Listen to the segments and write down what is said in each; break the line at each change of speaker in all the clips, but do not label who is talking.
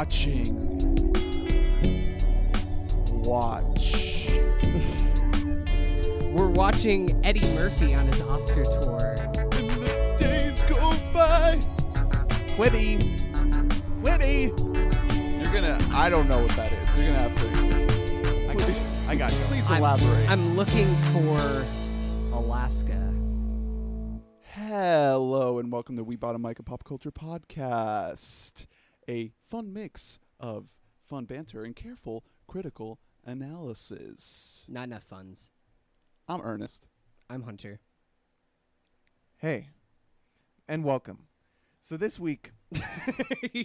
watching. Watch.
We're watching Eddie Murphy on his Oscar tour.
And the days go by.
Quibi. Quibi.
You're gonna. I don't know what that is. You're gonna have to.
I got, I got you.
Please
I'm-
elaborate.
I'm looking for Alaska.
Hello and welcome to We Bought a Mic, a pop culture podcast. A fun mix of fun banter and careful, critical analysis.
Not enough funds.
I'm Ernest.
I'm Hunter.
Hey, and welcome. So this week,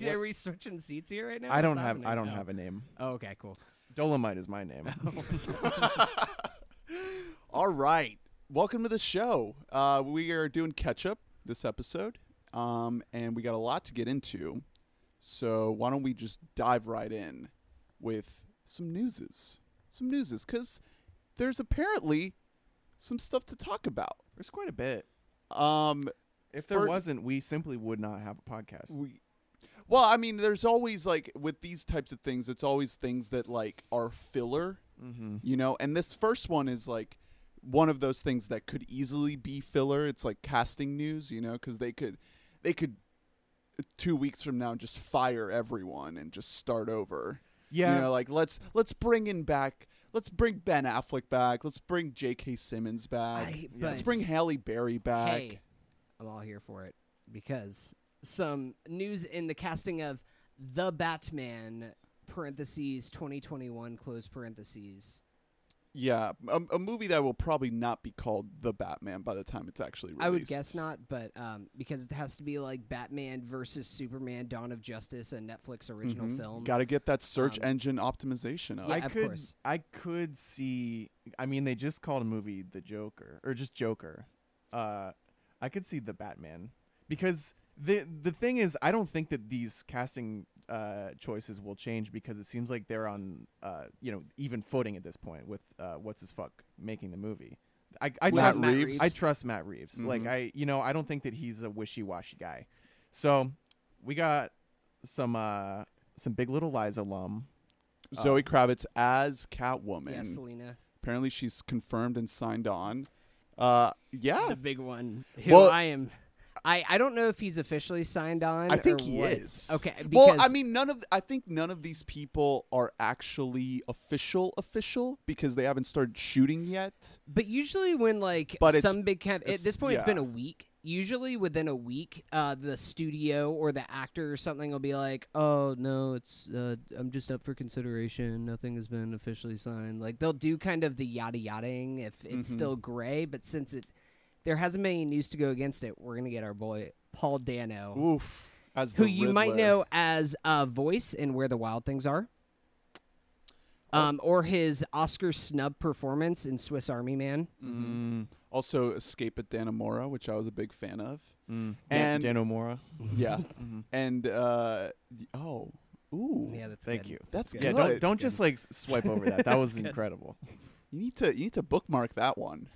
Are we switching seats here right now?
I don't
What's
have
happening?
I don't
Oh.
have a name.
Oh, okay, cool.
Dolomite is my name.
All right. Welcome to the show. Uh, we are doing catch up this episode, um, and we got a lot to get into. So why don't we just dive right in with some newses? Some newses, because there's apparently some stuff to talk about.
There's quite a bit.
Um,
If there
For-
wasn't, we simply would not have a podcast.
we, well, I mean, there's always like with these types of things, it's always things that like are filler
Mm-hmm.
you know and this first one is like one of those things that could easily be filler it's like casting news you know because they could they could two weeks from now just fire everyone and just start over.
Yeah.
you know like let's let's bring in back let's bring ben affleck back. Let's bring j.k simmons back.
I,
let's bring Halle berry back.
Hey, I'm all here for it because some news in the casting of the Batman parentheses 2021 close parentheses.
Yeah a, a movie that will probably not be called the batman by the time it's actually released
I would guess not, but um, because it has to be like Batman versus Superman: Dawn of Justice, a Netflix original
Mhm.
film.
gotta get that search
Um,
engine optimization up
Yeah,
I
of
could
course.
I could see I mean they just called a movie The Joker or just Joker. Uh I could see the Batman because the the thing is I don't think that these casting uh choices will change because it seems like they're on uh you know even footing at this point with uh what's his fuck making the movie. I I
With
trust
Matt
Reeves?
Reeves.
I trust Matt Reeves. Like
Mhm.
I you know I don't think that he's a wishy-washy guy. So we got some uh some Big Little Lies alum
Zoe
Uh,
Kravitz as Catwoman.
yeah, Selena,
Apparently, she's confirmed and signed on. Uh, yeah,
the big one. Who
Well-
I am. I, I don't know if he's officially signed on.
I think he
what.
is.
Okay.
Well, I mean, none of I think none of these people are actually official official because they haven't started shooting yet.
But usually when like
But
some big cap at this point it's been a week. Usually within a week, uh, the studio or the actor or something will be like, "Oh no, it's uh, I'm just up for consideration. Nothing has been officially signed." Like they'll do kind of the yada yadaing if it's
Mhm.
still gray. But since it there hasn't been any news to go against it, we're gonna get our boy Paul Dano,
Oof, as
who
the
you might know as a voice in Where the Wild Things Are.
Oh.
Um, or his Oscar snub performance in Swiss Army Man.
Mhm. Also, Escape at Dannemora, which I was a big fan of.
Mm.
And-
Dan, Dan O'Mora.
Yeah,
Mhm.
and uh, y- oh, ooh,
Yeah, that's
Thank
good.
you.
that's
good.
Yeah, don't don't just like s- swipe over that. That was incredible.
You need to you need to bookmark that one.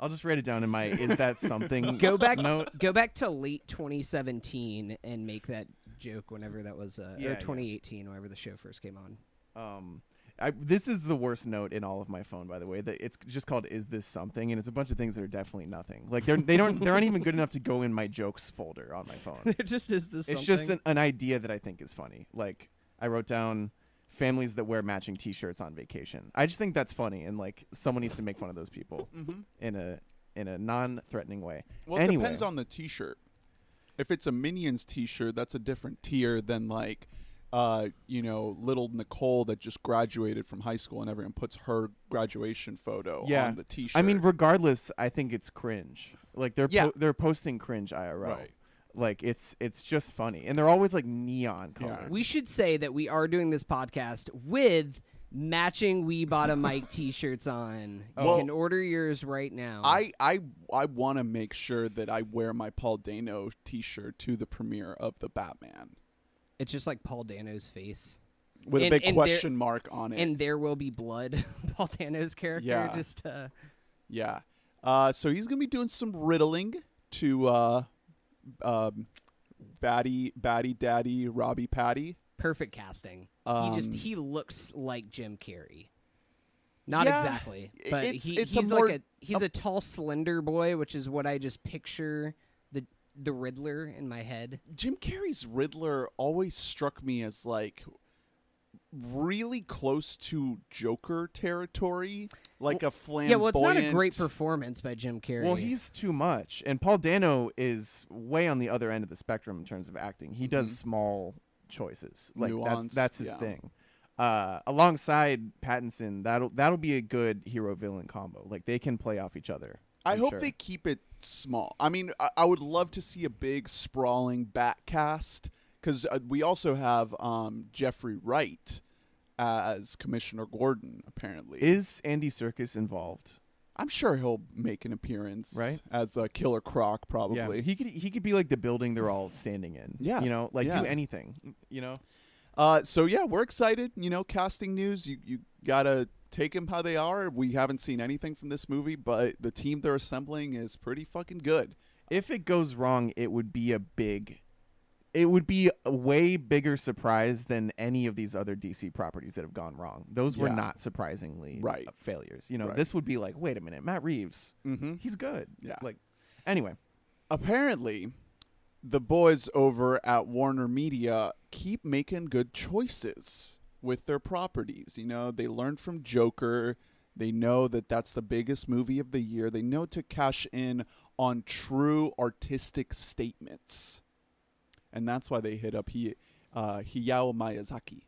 I'll just write it down in my is that something
Go back,
note.
go back to late 2017 and make that joke whenever that was, uh,
Yeah,
or
yeah.
2018, whenever the show first came on.
Um, I, this is the worst note in all of my phone, by the way. That it's just called "Is this something?" and it's a bunch of things that are definitely nothing. Like they're they don't they aren't even good enough to go in my jokes folder on my phone.
it just is this.
it's just an, an idea that I think is funny. Like I wrote down families that wear matching T-shirts on vacation. I just think that's funny, and like someone needs to make fun of those people
Mm-hmm.
in a in a non-threatening way.
Well,
Anyway.
it depends on the T-shirt. If it's a Minions T-shirt, that's a different tier than like, uh, you know, little Nicole that just graduated from high school and everyone puts her graduation photo
Yeah.
on the T-shirt.
I mean, regardless, I think it's cringe. Like they're
Yeah.
po- they're posting cringe IRL.
right?
Like it's it's just funny, and they're always like neon
Yeah.
color.
We should say that we are doing this podcast with matching We Bought a Mic T-shirts on. You
Well-
can order yours right now.
I I I want to make sure that I wear my Paul Dano T-shirt to the premiere of the Batman
It's just like Paul Dano's face.
with
And-
a big
and there-
question mark on it.
And there will be blood. Paul Dano's character.
Yeah.
Just uh,
Yeah. Uh, so he's gonna be doing some riddling to uh, um, Batty Batty Daddy Robbie Patty.
Perfect casting. he just
Um,
he looks like Jim Carrey. Not
Yeah,
exactly, but
it's-
he,
it's a
he's
more-
like a he's a tall, slender boy, which is what I just picture the the Riddler in my head.
Jim Carrey's Riddler always struck me as like really close to Joker territory, like a flamboyant.
Yeah, well, it's not a great performance by Jim Carrey.
Well, he's too much, and Paul Dano is way on the other end of the spectrum in terms of acting. He does
Mhm.
small choices, like
Nuance,
that's that's his
yeah.
thing. Uh, alongside Pattinson, that'll that'll be a good hero villain combo. Like they can play off each other.
I
I'm
hope
sure.
they keep it small. I mean, I, I would love to see a big sprawling bat cast because uh, we also have um, Jeffrey Wright as Commissioner Gordon. Apparently,
Is Andy Serkis involved?
I'm sure he'll make an appearance,
Right.
As a Killer Croc, probably.
Yeah, he could he could be like the building they're all standing in.
Yeah,
you know, like
yeah.
do anything. You know,
Uh, so yeah, we're excited. You know, casting news. You you gotta take them how they are. We haven't seen anything from this movie, but the team they're assembling is pretty fucking good.
if it goes wrong, it would be a big. It would be a way bigger surprise than any of these other DC properties that have gone wrong. Those were
Yeah.
not surprisingly
Right.
uh, failures. You know,
Right.
this would be like, wait a minute, Matt Reeves,
Mm-hmm.
he's good.
Yeah.
Like, anyway,
apparently the boys over at Warner Media keep making good choices with their properties. You know, they learned from Joker. They know that that's the biggest movie of the year. They know to cash in on true artistic statements. And that's why they hit up he, uh, Hayao Miyazaki.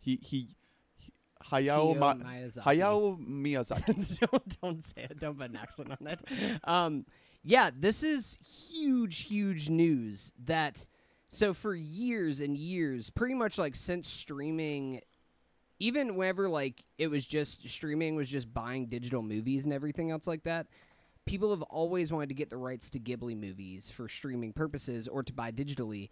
He he, he Hayao,
Hayao
Ma-
Miyazaki.
Hayao Miyazaki.
don't don't say it. Don't put an accent on it. Um, yeah, this is huge, huge news. That so for years and years, pretty much like since streaming, even whenever like it was just streaming was just buying digital movies and everything else like that. People have always wanted to get the rights to Ghibli movies for streaming purposes or to buy digitally,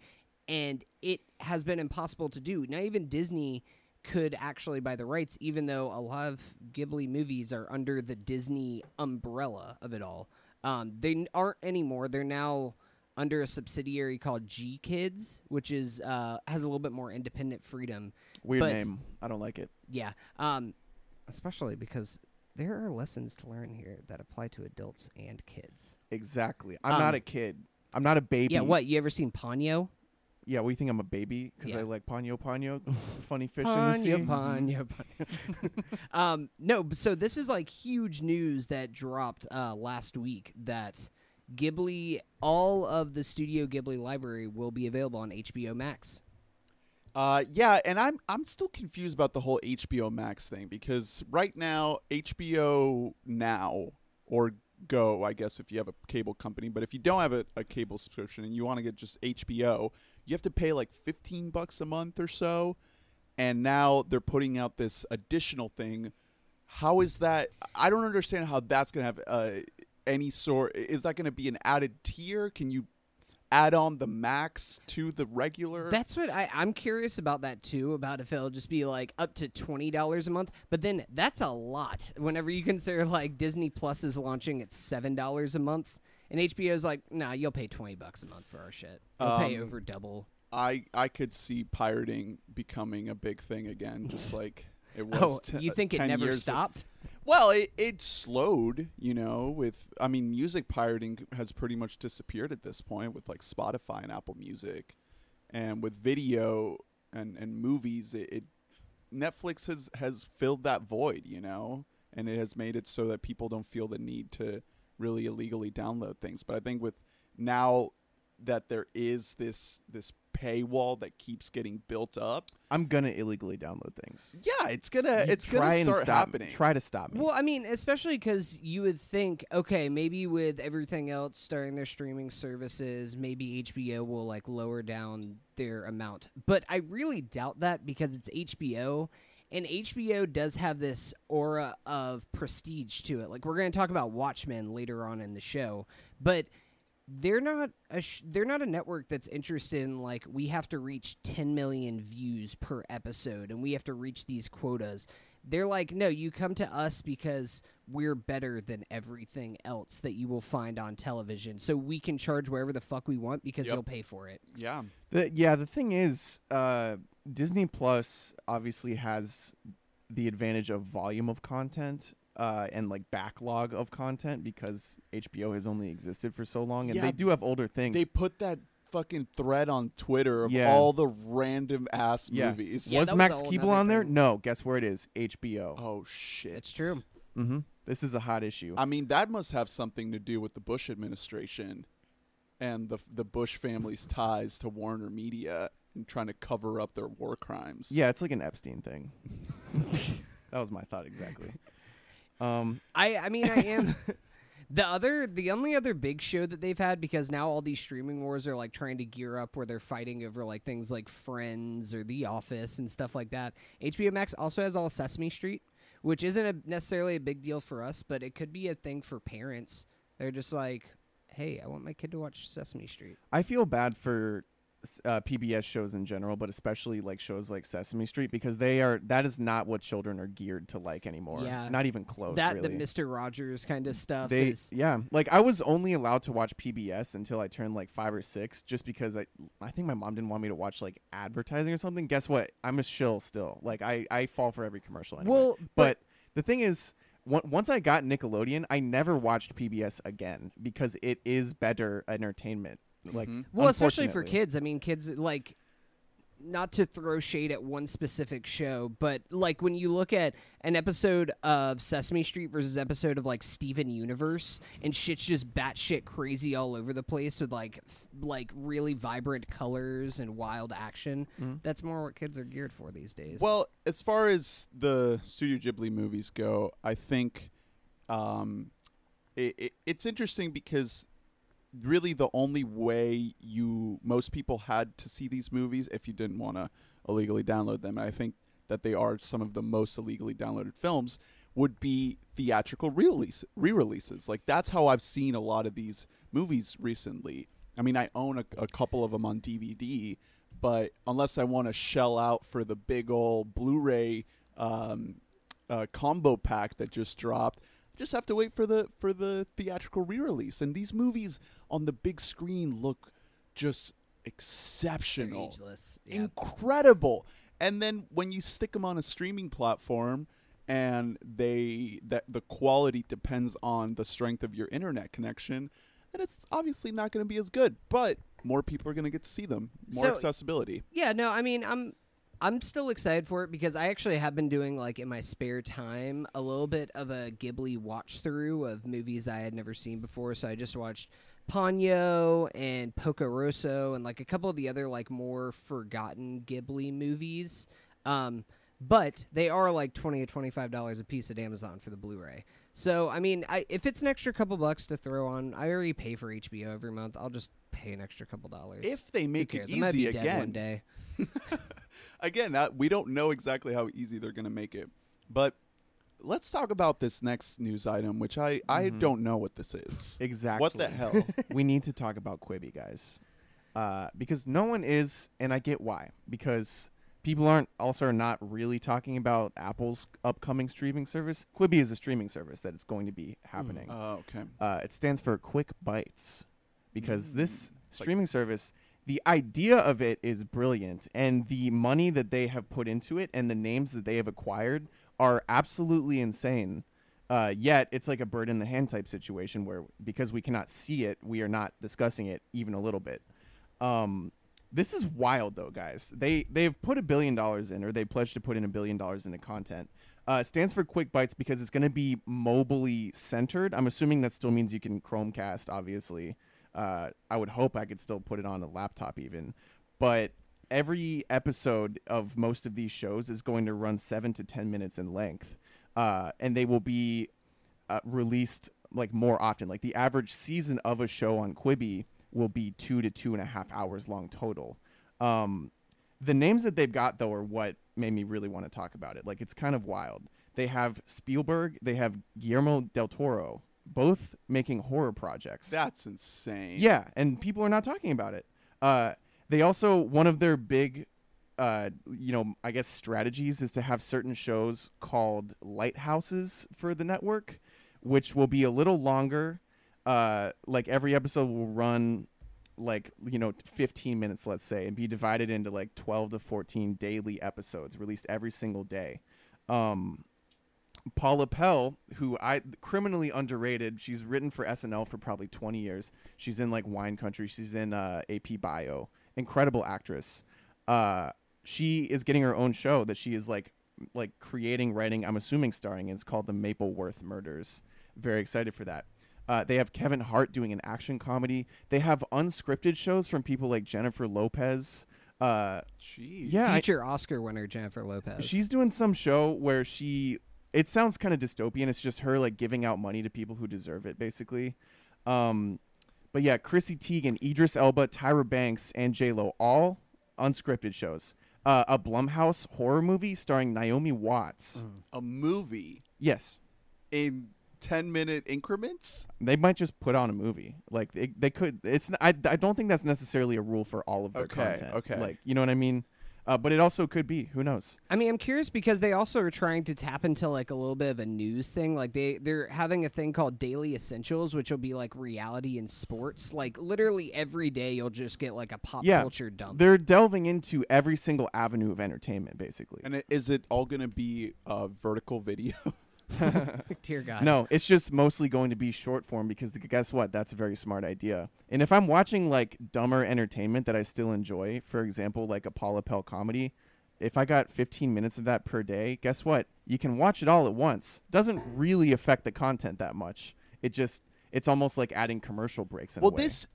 and it has been impossible to do. Now even Disney could actually buy the rights, even though a lot of Ghibli movies are under the Disney umbrella of it all. Um, they aren't anymore. They're now under a subsidiary called GKIDS, which is uh, has a little bit more independent freedom.
weird
But-
name. I don't like it.
Yeah, um, especially because there are lessons to learn here that apply to adults and kids.
Exactly. I'm
Um,
not a kid. I'm not a baby.
Yeah, what you ever seen Ponyo?
Yeah, you think? I'm a baby because
Yeah.
I like Ponyo Ponyo, funny fish in the sea.
Ponyo, Ponyo, Ponyo. um, no, b- so this is like huge news that dropped uh, last week that Ghibli, all of the Studio Ghibli library will be available on HBO Max.
Uh, yeah, and I'm I'm still confused about the whole HBO Max thing because right now HBO Now or Go, I guess if you have a cable company, but if you don't have a, a cable subscription and you want to get just HBO, you have to pay like 15 bucks a month or so. And now they're putting out this additional thing. How is that? I don't understand how that's gonna have uh, any sort. Is that gonna be an added tier? Can you add on the max to the regular?
That's what I, I'm curious about that too. About if it'll just be like up to twenty dollars a month, but then that's a lot. Whenever you consider like Disney Plus is launching at seven dollars a month, and HBO's like, nah, you'll pay twenty bucks a month for our shit. You'll pay
Um,
over double.
I I could see pirating becoming a big thing again, just like it was.
Oh,
te-
you think it never stopped?
Well, it it slowed, you know. With I mean, music pirating has pretty much disappeared at this point with like Spotify and Apple Music, and with video and and movies, it, it Netflix has has filled that void, you know, and it has made it so that people don't feel the need to really illegally download things. But I think with now that there is this this paywall that keeps getting built up,
I'm gonna illegally download things.
yeah, it's gonna
You
it's
try
gonna
and
start
stop,
happening.
Try to stop me.
Well, I mean, especially because you would think, okay, maybe with everything else starting their streaming services, maybe HBO will like lower down their amount. But I really doubt that because it's HBO, and HBO does have this aura of prestige to it. Like we're going to talk about Watchmen later on in the show, but they're not a sh- they're not a network that's interested in like we have to reach 10 million views per episode and we have to reach these quotas they're like no you come to us because we're better than everything else that you will find on television. So we can charge wherever the fuck we want because
Yep.
you'll pay for it.
Yeah.
The, yeah, the thing is, uh, Disney Plus obviously has the advantage of volume of content uh, and like backlog of content because HBO has only existed for so long, and
Yeah,
they do have older things.
They put that fucking thread on Twitter of
Yeah.
all the random ass
Yeah.
movies.
Yeah,
was
that was
Max
a
Keeble on there?
thing.
No. Guess where it is? HBO.
Oh shit.
It's true.
Mm-hmm. This is a hot issue.
I mean, that must have something to do with the Bush administration and the the Bush family's ties to Warner Media and trying to cover up their war crimes.
yeah, it's like an Epstein thing. that was my thought exactly. Um,
I I mean I am the other the only other big show that they've had because now all these streaming wars are like trying to gear up where they're fighting over like things like Friends or The Office and stuff like that. HBO Max also has all Sesame Street, which isn't a, necessarily a big deal for us, but it could be a thing for parents. They're just like, "Hey, I want my kid to watch Sesame Street."
I feel bad for uh, PBS shows in general, but especially like shows like Sesame Street because they are that is not what children are geared to like anymore.
Yeah.
not even close.
that
really.
the Mister Rogers kind of stuff
they
is
yeah like i was only allowed to watch pbs until i turned like five or six just because i i think my mom didn't want me to watch like advertising or something guess what i'm a shill still like i i fall for every commercial anyway.
well,
but the thing is once i got nickelodeon i never watched pbs again because it is better entertainment like
Mhm.
Well, especially for kids. I mean, kids like not to throw shade at one specific show, but like when you look at an episode of Sesame Street versus episode of like Steven Universe, and shit's just batshit crazy all over the place with like f- like really vibrant colors and wild action.
Mhm.
That's more what kids are geared for these days.
Well, as far as the Studio Ghibli movies go, I think um, it, it, it's interesting because really the only way you most people had to see these movies if you didn't want to illegally download them, and I think that they are some of the most illegally downloaded films would be theatrical re-release, re-releases. Like that's how I've seen a lot of these movies recently. I mean, I own a, a couple of them on DVD, but unless I want to shell out for the big old Blu-ray um, uh, combo pack that just dropped, just have to wait for the for the theatrical re-release. And these movies on the big screen look just exceptional.
Yeah.
incredible. And then when you stick them on a streaming platform and they that the quality depends on the strength of your internet connection, and it's obviously not going to be as good, but more people are going to get to see them. More
So-
accessibility.
Yeah, no, I mean, I'm I'm still excited for it because I actually have been doing like in my spare time a little bit of a Ghibli watch through of movies I had never seen before. So I just watched Ponyo and Porco Rosso and like a couple of the other like more forgotten Ghibli movies. Um, but they are like twenty to twenty five dollars a piece at Amazon for the Blu-ray. So I mean, I, if it's an extra couple bucks to throw on, I already pay for HBO every month. I'll just pay an extra couple dollars.
If they make it
cares? I might
easy
be dead one
again,
day.
again, uh, we don't know exactly how easy they're going to make it. But let's talk about this next news item, which I, I
Mhm.
don't know what this is.
exactly
What the hell?
we need to talk about Quibi, guys, uh, because no one is, and I get why. Because people aren't also are not really talking about Apple's upcoming streaming service. Quibi is a streaming service that is going to be happening.
oh, okay.
Uh, it stands for Quick Bites, because this
Mm. Like-
streaming service, the idea of it is brilliant, and the money that they have put into it and the names that they have acquired are absolutely insane. Uh, yet it's like a bird in the hand type situation where because we cannot see it, we are not discussing it even a little bit. Um, this is wild though, guys. They they've put a billion dollars in, or they pledged to put in a billion dollars into content. Uh, stands for Quick Bites because it's going to be mobily centered. I'm assuming that still means you can Chromecast, obviously. Uh, I would hope I could still put it on a laptop even, but every episode of most of these shows is going to run seven to ten minutes in length, uh, and they will be uh, released like more often. Like the average season of a show on Quibi will be two to two and a half hours long total. Um, the names that they've got though are what made me really want to talk about it. Like it's kind of wild. They have Spielberg, they have Guillermo del Toro, both making horror projects.
That's insane.
Yeah, and people are not talking about it. Uh, they also one of their big, uh, you know, I guess strategies is to have certain shows called lighthouses for the network. which will be a little longer. Uh, like every episode will run like you know 15 minutes let's say and be divided into like 12 to 14 daily episodes released every single day um Paula Pell, who I criminally underrated, she's written for SNL for probably 20 years. She's in like Wine Country. She's in uh, AP Bio. Incredible actress. Uh, she is getting her own show that she is like like creating, writing. I'm assuming starring. in. It's called the Mapleworth Murders. Very excited for that. Uh, they have Kevin Hart doing an action comedy. They have unscripted shows from people like Jennifer Lopez. Uh,
Jeez.
yeah, I-
Future Oscar winner Jennifer Lopez.
She's doing some show where she it sounds kind of dystopian. It's just her like giving out money to people who deserve it, basically. Um, but yeah, Chrissy Teigen, Idris Elba, Tyra Banks, and J Lo, all unscripted shows. Uh, a Blumhouse horror movie starring Naomi Watts.
A movie
Yes,
in 10 minute increments?
they might just put on a movie. Like they, they could. It's. I, I don't think that's necessarily a rule for all of their
Okay,
content.
okay.
Like you know what I mean. Uh, but it also could be. Who knows?
I mean, I'm curious because they also are trying to tap into like a little bit of a news thing. Like they they're having a thing called Daily Essentials, which will be like reality and sports. Like literally every day, you'll just get like a pop
Yeah,
culture dump.
They're delving into every single avenue of entertainment, basically.
And it, is it all going to be uh, vertical video?
Dear God.
No, it's just mostly going to be short form because th- guess what? That's a very smart idea. And if I'm watching like dumber entertainment that I still enjoy, for example, like a Paula Pell comedy, if I got 15 minutes of that per day, guess what? You can watch it all at once. Doesn't really affect the content that much. It just it's almost like adding commercial breaks in
well,
a way.
this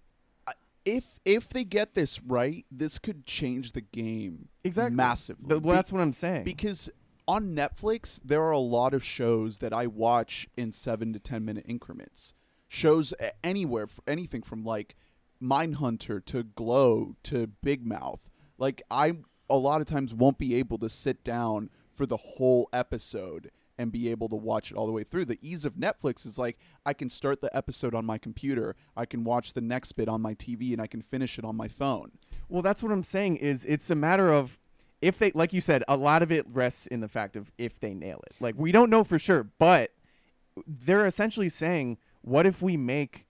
if if they get this right, this could change the game
exactly
massively.
Th- well, that's what I'm saying.
because on Netflix there are a lot of shows that I watch in 7 to 10 minute increments. Shows anywhere anything from like Mindhunter to Glow to Big Mouth. Like I a lot of times won't be able to sit down for the whole episode and be able to watch it all the way through. The ease of Netflix is like I can start the episode on my computer, I can watch the next bit on my TV and I can finish it on my phone.
Well, that's what I'm saying is it's a matter of if they like you said, a lot of it rests in the fact of if they nail it. Like we don't know for sure, but they're essentially saying, what if we make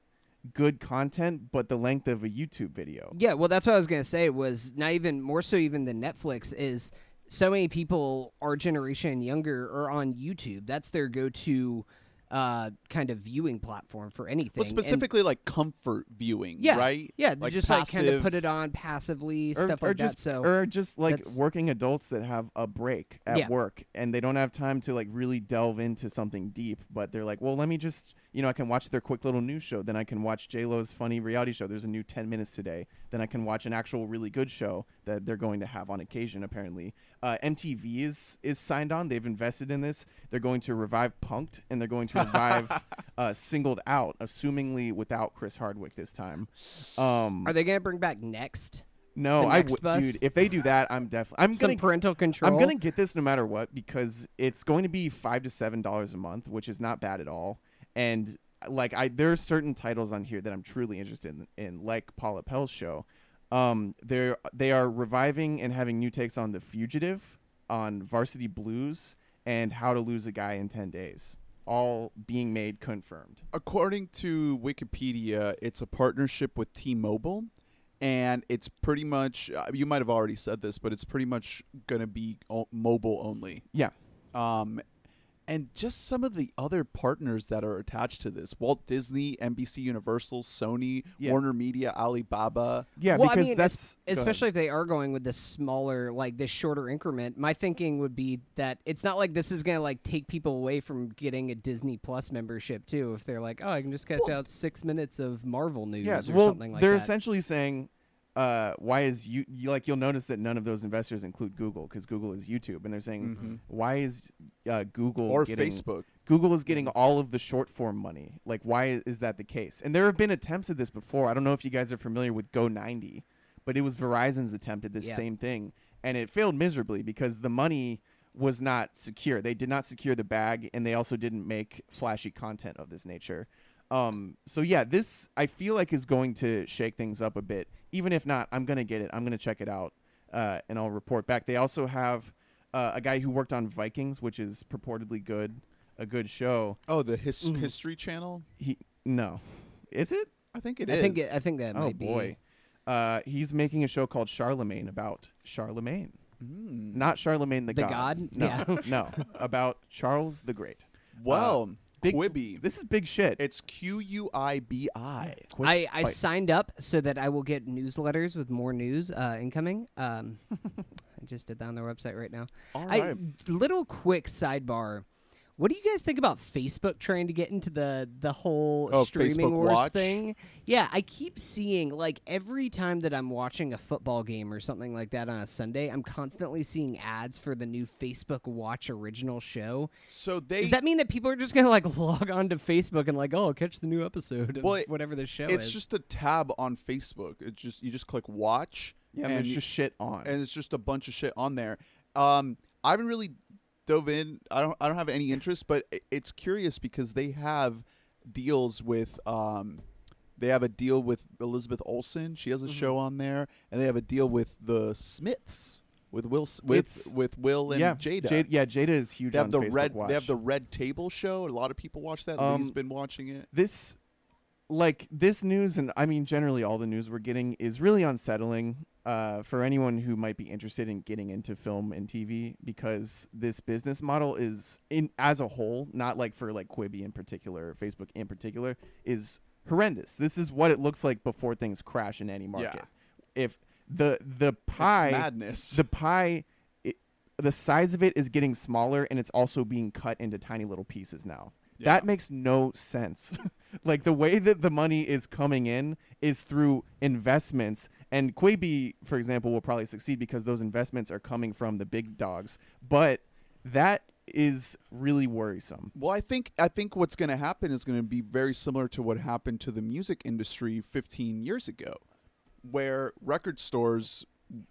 good content but the length of a YouTube video?
Yeah, well, that's what I was gonna say. Was not even more so even than Netflix is so many people our generation younger are on YouTube. That's their go-to uh, kind of viewing platform for anything.
Well,
And-
specifically like comfort viewing,
yeah,
right?
Yeah,
Like
just like kind of put it on passively,
Or,
stuff
or
like
just,
that. So
or just like working adults that have a break at
Yeah.
work and they don't have time to like really delve into something deep, but they're like, well, let me just, you know, I can watch their quick little news show. Then I can watch J Lo's funny reality show. There's a new 10 minutes today. Then I can watch an actual really good show that they're going to have on occasion. Apparently, uh, MTV is is signed on. They've invested in this. They're going to revive Punked and they're going to revive uh, Singled Out, assumingly without Chris Hardwick this time. Um,
are they gonna bring back next
no, I would, dude. If they do that, I'm definitely. I'm
some
gonna.
parental control?
I'm gonna get this no matter what because it's going to be five to seven dollars a month, which is not bad at all. And like, I there are certain titles on here that I'm truly interested in, in like Paula Pell's show. Um, they're they are reviving and having new takes on The Fugitive, on Varsity Blues, and How to Lose a Guy in Ten Days. All being made confirmed.
According to Wikipedia, it's a partnership with T-Mobile, and it's pretty much. Uh, you might have already said this, but it's pretty much going to be mobile only.
Yeah.
Um, and just some of the other partners that are attached to this: Walt Disney, NBC Universal, Sony,
Yeah.
Warner Media, Alibaba.
Yeah,
well,
because
I mean,
that's
es-
go ahead.
especially if they are going with this smaller, like this shorter increment. My thinking would be that it's not like this is gonna like take people away from getting a Disney Plus membership too. If they're like, oh, I can just cut
Well-
out six minutes of Marvel news
yeah,
or
well,
something like that.
they're essentially saying, uh, why is you, you like you'll notice that none of those investors include Google because Google is YouTube, and they're saying
Mhm.
why is uh, Google
or
getting,
Facebook.
Google is getting all of the short form money. Like, why is that the case? And there have been attempts at this before. I don't know if you guys are familiar with Go90, but it was Verizon's attempt at this
Yeah.
same thing, and it failed miserably because the money was not secure. They did not secure the bag, and they also didn't make flashy content of this nature. Um, so yeah, this I feel like is going to shake things up a bit. Even if not, I'm gonna get it. I'm gonna check it out, uh, and I'll report back. They also have uh, a guy who worked on Vikings, which is purportedly good. a good show.
Oh, the his-
Mhm.
History Channel.
He no, is it?
I think it
I
is.
think it, I think that
oh
might
boy, uh, he's making a show called Charlemagne about Charlemagne,
Mm.
not Charlemagne the,
The
god.
god?
No,
Yeah.
no, about Charles the Great.
well,
Big,
Quibi.
This is big shit.
It's Q U I B I.
be.
Quick
I, I
Bites.
signed up so that I will get newsletters with more news uh, incoming. Um, I just did that on their website right now.
All
I little quick sidebar. What do you guys think about Facebook trying to get into the the whole
Oh,
streaming
Facebook
wars
Watch?
thing? Yeah, I keep seeing like every time that I'm watching a football game or something like that on a Sunday, I'm constantly seeing ads for the new Facebook Watch original show.
So they.
Does that mean that people are just gonna like log on to Facebook and like, oh, catch the new episode of
Well, it-
whatever the show
it's
is?
It's just a tab on Facebook. It's just you just click watch.
yeah,
and
and there's just shit on.
and it's just a bunch of shit on there. Um, I haven't really dove in. I don't. I don't have any interest, but it's curious because they have deals with. Um, they have a deal with Elizabeth Olsen. She has a show on there, and they have a deal with the Smiths with Will with
It's-
with Will and
yeah,
Jada.
Jada. Yeah, Jada is huge
They have
on
the
Facebook
red.
Watch.
They have the Red Table show. A lot of people watch that.
Um,
Lee's been watching it.
this like this news and i mean generally all the news we're getting is really unsettling uh, for anyone who might be interested in getting into film and tv because this business model is in as a whole not like for like quibi in particular facebook in particular is horrendous this is what it looks like before things crash in any market Yeah. if the the pie
it's madness.
the pie the size of it is getting smaller and it's also being cut into tiny little pieces now
Yeah.
that makes no sense like the way that the money is coming in is through investments. And Quibi for example will probably succeed because those investments are coming from the big dogs. But that is really worrisome.
Well, I think I think what's going to happen is going to be very similar to what happened to the music industry 15 years ago, where record stores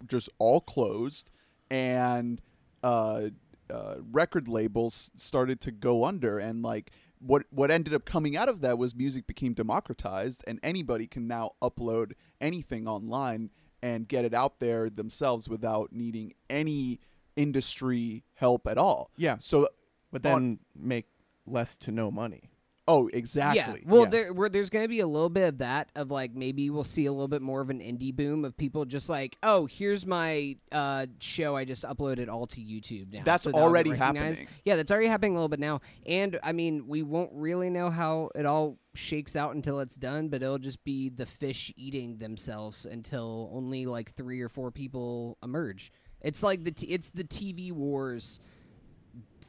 just all closed and uh, uh, record labels started to go under, and like what what ended up coming out of that was music became democratized, and anybody can now upload anything online and get it out there themselves without needing any industry help at all.
yeah
So
but
on-
then make less to no money
Oh, exactly.
Yeah. Well,
Yeah.
there there's going to be a little bit of that of like maybe we'll see a little bit more of an indie boom of people just like, oh, here's my uh, show I just uploaded all to YouTube now.
That's
so
already happening.
Yeah, that's already happening a little bit now. And I mean, we won't really know how it all shakes out until it's done, but it'll just be the fish eating themselves until only like three or four people emerge. It's like the t- it's the TV wars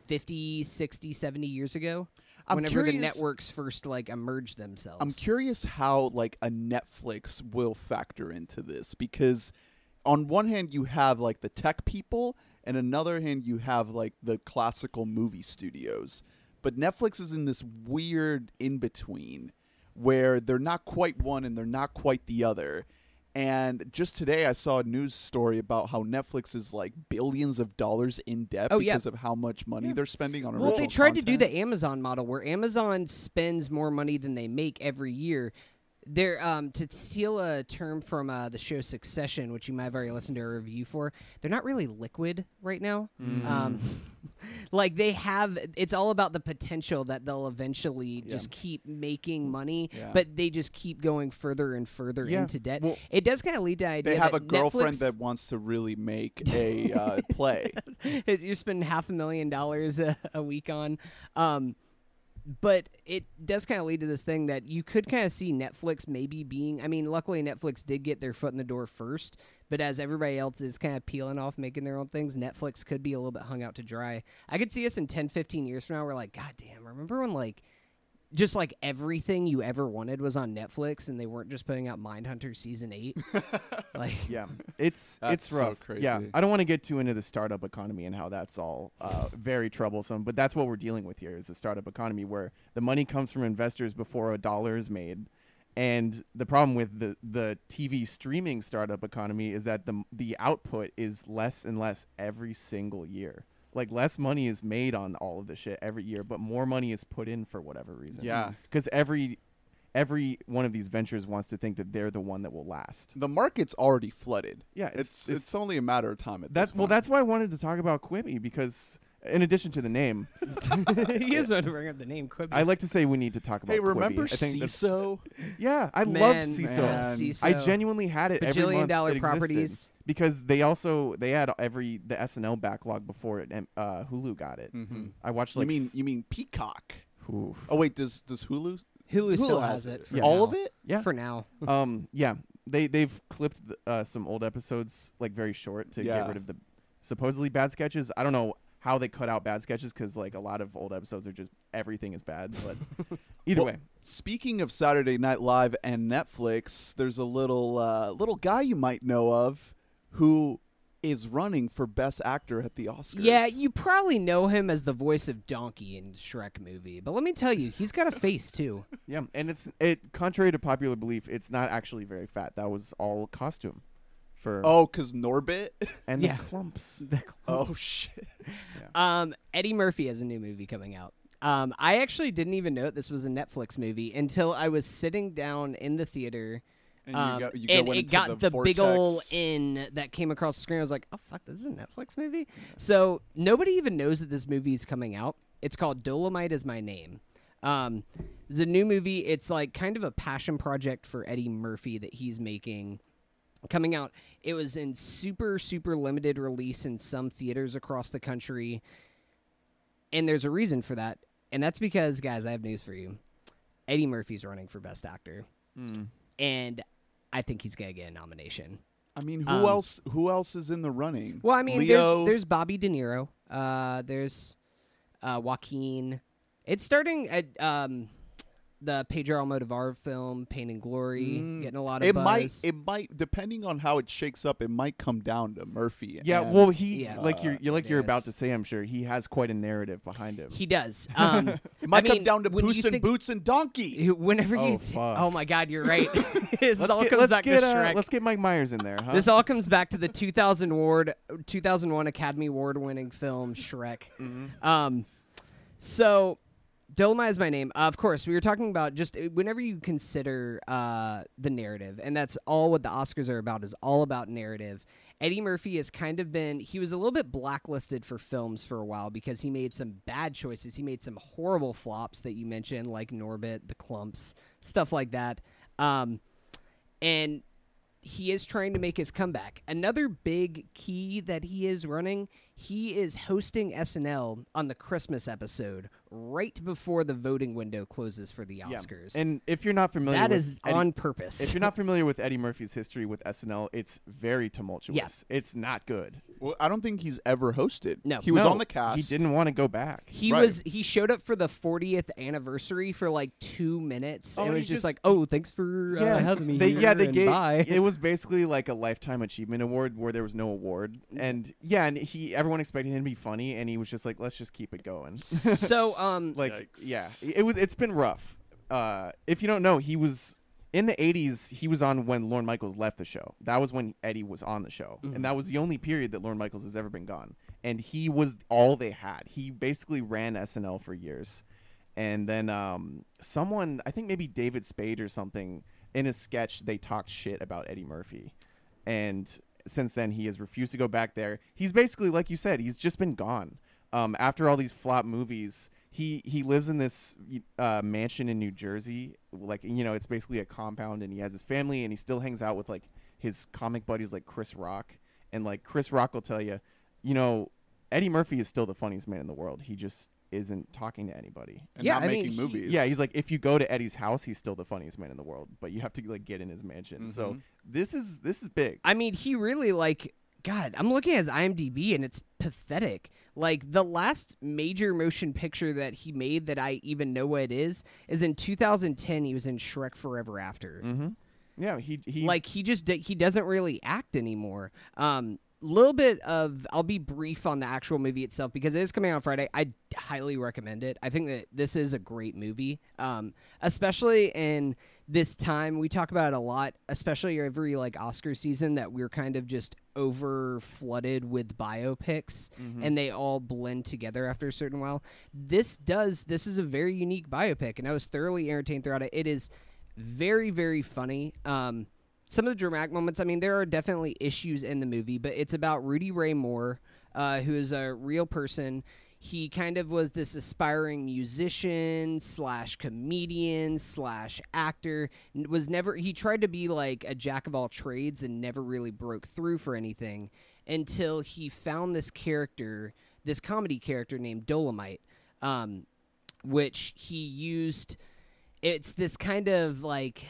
50, 60, 70 years ago.
I'm
whenever the networks first like emerge themselves.
I'm curious how like a Netflix will factor into this because on one hand you have like the tech people and another hand you have like the classical movie studios. But Netflix is in this weird in between where they're not quite one and they're not quite the other. And just today I saw a news story about how Netflix is like billions of dollars in debt
Oh, yeah.
because of how much money
Yeah.
they're spending on
well, they tried to do the Amazon model where Amazon spends more money than they make every year. They're um, to steal a term from uh, the show Succession, which you might have already listened to a review for. They're not really liquid right now.
Mm.
Um, like they have, it's all about the potential that they'll eventually
Yeah.
just keep making money,
Yeah.
but they just keep going further and further
Yeah.
into debt.
Well-
it does kind of lead to the idea
They have a girlfriend
Netflix-
that wants to really make a uh, play.
you spend half a million dollars a, a week on. Um, but it does kind of lead to this thing that you could kind of see Netflix maybe being. I mean, luckily Netflix did get their foot in the door first, but as everybody else is kind of peeling off, making their own things, Netflix could be a little bit hung out to dry. I could see us in 10, 15 years from now. We're like, God damn, remember when like. Just like everything you ever wanted was on Netflix, and they weren't just putting out Mindhunter season eight. like,
yeah it's
That's
it's
so
crazy. yeah i don't want to get too into the startup economy and how that's all uh, very troublesome but that's what we're dealing with here is the startup economy where the money comes from investors before a dollar is made and the problem with the the TV streaming startup economy is that the the output is less and less every single year. Like less money is made on all of this shit every year, but more money is put in for whatever reason.
Yeah.
because every every one of these ventures wants to think that they're the one that will last.
The market's already flooded.
Yeah,
It's
it's
it's, only a matter of time at
That's
this
well. That's why I wanted to talk about Quibi because in addition to the name,
he is going to bring up the name Quibi.
I like to say we need to talk about.
Hey,
Quibi.
remember
I think
Seeso?
Yeah, I love Seeso.
man.
Seeso.
I genuinely had it every
Bajillion
month
dollar
it existed.
properties.
Because they also they had every the SNL backlog before it and uh, Hulu got it.
Mm-hmm.
I watched like You
mean
s-
you mean Peacock?
oof.
Oh wait, does does Hulu?
Hulu, still has it. For
Yeah.
All of it?
yeah
For now.
um yeah they they've clipped the, uh, some old episodes like very short to
Yeah.
get rid of the supposedly bad sketches. I don't know how they cut out bad sketches because like a lot of old episodes are just everything is bad. But either
Well,
way,
Speaking of Saturday Night Live and Netflix, there's a little uh, little guy you might know of who is running for Best Actor at the Oscars.
Yeah, you probably know him as the voice of Donkey in Shrek movie, but let me tell you, he's got a face too.
yeah, and it's it contrary to popular belief, it's not actually very fat. That was all costume for
Oh, cause Norbit.
and
yeah.
the Klumps.
oh shit.
Um, Eddie Murphy has a new movie coming out. Um, I actually didn't even know this was a Netflix movie until I was sitting down in the theater.
And
um,
you go, you
and
go
it got
the,
big ol' in that came across the screen. I was like, "Oh fuck, this is a Netflix movie." So nobody even knows that this movie is coming out. It's called Dolomite is my name. Um, it's a new movie. It's like kind of a passion project for Eddie Murphy that he's making. Coming out, it was in super super limited release in some theaters across the country, and there's a reason for that, and that's because guys, I have news for you. Eddie Murphy's running for Best Actor,
Mm.
And I think he's gonna get a nomination.
I mean, who
Um,
else? Who else is in the running?
Well, I mean,
Leo.
there's there's Bobby De Niro. Uh, there's uh, Joaquin. It's starting at um, the Pedro Almodovar film Pain and Glory,
Mm,
getting a lot of
it
buzz.
might. It might. Depending on how it shakes up, it might come down to Murphy.
Yeah,
and-
well, he
Yeah.
like you're,
Uh,
you're like you're about to say. I'm sure he has quite a narrative behind him.
he does. Um,
it might
I
come
mean,
down to
when you
Puss and Boots and Donkey.
Whenever you,
Oh,
thi- oh my God, you're right. this
let's
all
get,
comes
let's
back
get,
to
uh,
Shrek.
let's get Mike Myers in there, huh?
This all comes back to the 2000 award, 2001 Academy Award winning film Shrek.
Mhm.
Um, so Dolomite is my name. Uh, of course, we were talking about just uh, whenever you consider uh, the narrative, and that's all what the Oscars are about. Is all about narrative. Eddie Murphy has kind of been he was a little bit blacklisted for films for a while because he made some bad choices. He made some horrible flops that you mentioned, like Norbit, The Klumps, stuff like that. Um, and he is trying to make his comeback. Another big key that he is running, he is hosting SNL on the Christmas episode right before the voting window closes for the
Yeah.
Oscars.
And if you're not familiar,
that
with
is
Eddie,
on purpose.
if you're not familiar with Eddie Murphy's history with SNL, it's very tumultuous. It's not good.
Well, I don't think he's ever hosted.
No.
he was
No,
on the cast.
He didn't want to go back.
he
Right.
was he showed up for the 40th anniversary for like two minutes
Oh,
and it was just,
just-
like oh thanks for uh, having me
they,
here
yeah, they
and
gave.
bye.
It was basically like a lifetime achievement award where there was no award, and yeah, and he everyone expected him to be funny, and he was just like, let's just keep it going.
so um
like,
Yikes.
yeah, it was. It's been rough. Uh, if you don't know, he was in the '80s. He was on when Lorne Michaels left the show. That was when Eddie was on the show,
Mhm.
and that was the only period that Lorne Michaels has ever been gone. And he was all they had. He basically ran SNL for years. And then um, someone, I think maybe David Spade or something, in a sketch, they talked shit about Eddie Murphy. And since then, he has refused to go back there. He's basically, like you said, he's just been gone. Um, after all these flop movies, he, he lives in this uh, mansion in New Jersey. Like, you know, it's basically a compound, and he has his family, and he still hangs out with, like, his comic buddies, like Chris Rock. And, like, Chris Rock will tell you, you know, Eddie Murphy is still the funniest man in the world. He just isn't talking to anybody.
and
Yeah,
not
I mean,
making
he-
movies.
Yeah, he's like, if you go to Eddie's house, he's still the funniest man in the world, but you have to like get in his mansion. So
Mhm.
this is this is big.
I mean, he really like God. I'm looking at his IMDb and it's pathetic. Like the last major motion picture that he made that I even know what it is is in 2010. He was in Shrek Forever After.
Mm-hmm. Yeah, he he
Like he just he doesn't really act anymore. Um, little bit of I'll be brief on the actual movie itself because it is coming out Friday. I highly recommend it. I think that this is a great movie, um, especially in this time. We talk about it a lot, especially every like Oscar season that we're kind of just over flooded with biopics
Mhm.
and they all blend together after a certain while. This does. This is a very unique biopic, and I was thoroughly entertained throughout it. It is very very funny. Um, some of the dramatic moments. I mean, there are definitely issues in the movie, but it's about Rudy Ray Moore, uh, who is a real person. he kind of was this aspiring musician slash comedian slash actor. Was never he tried to be like a jack of all trades and never really broke through for anything until he found this character, this comedy character named Dolomite, um, which he used. It's this kind of like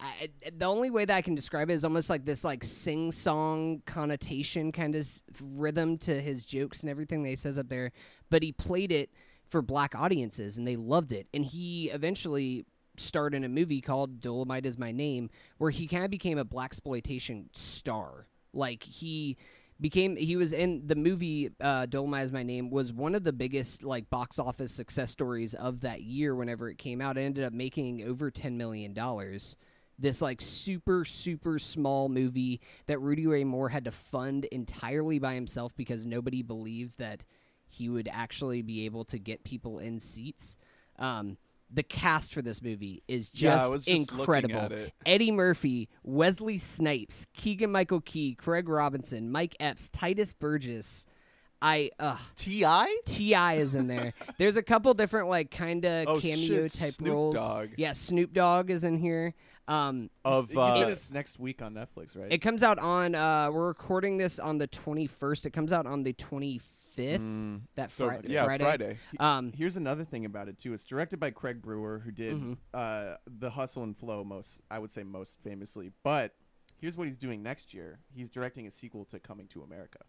I, the only way that I can describe it is almost like this like sing song connotation kind of s- rhythm to his jokes and everything that he says up there. But he played it for black audiences and they loved it. And he eventually starred in a movie called Dolemite is My Name, where he kind of became a blaxploitation star. Like he became he was in the movie uh, Dolemite is My Name was one of the biggest like box office success stories of that year whenever it came out. It ended up making over ten million dollars this like super super small movie that Rudy Ray Moore had to fund entirely by himself because nobody believed that he would actually be able to get people in seats. Um, the cast for this movie is just
was just
incredible. Eddie Murphy, Wesley Snipes, Keegan Michael Key, Craig Robinson, Mike Epps, Tituss Burgess. I uh
Ti?
Ti is in there. There's a couple different like kind of
Oh,
cameo
shit,
type
Snoop
roles.
Dogg.
Yeah, Snoop Dogg is in here. Um,
Of uh,
It's-
it's next week on Netflix, right?
it comes out on. Uh, we're recording this on the 21st. It comes out on the 25th.
Mm.
That
so,
Fri-
yeah,
Friday.
Friday.
Um,
Here's another thing about it too. It's directed by Craig Brewer, who did
Mhm.
uh, the Hustle and Flow most, I would say, most famously. But here's what he's doing next year. He's directing a sequel to Coming to America.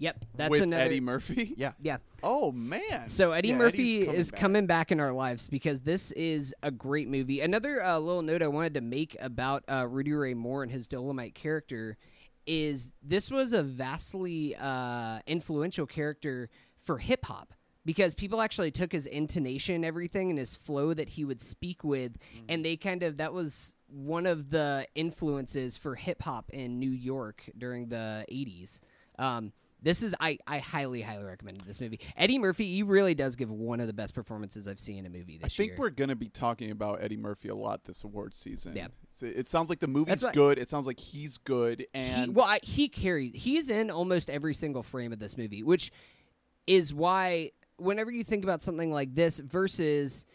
Yep, that's
With
another.
Eddie Murphy.
Yeah,
yeah.
Oh man.
So Eddie
Yeah,
Murphy
coming
is
back.
coming back in our lives because this is a great movie. Another uh, little note I wanted to make about uh, Rudy Ray Moore and his Dolemite character is this was a vastly uh, influential character for hip hop because people actually took his intonation and everything and his flow that he would speak with and they kind of that was one of the influences for hip hop in New York during the 80s. Um, this is I, I highly highly recommend this movie. Eddie Murphy, he really does give one of the best performances I've seen in a movie this year.
I think
year.
we're gonna be talking about Eddie Murphy a lot this award season.
Yeah.
It's- it sounds like the movie's
right.
good. It sounds like he's good, and he,
well, I, he carried. He's in almost every single frame of this movie, which is why whenever you think about something like this versus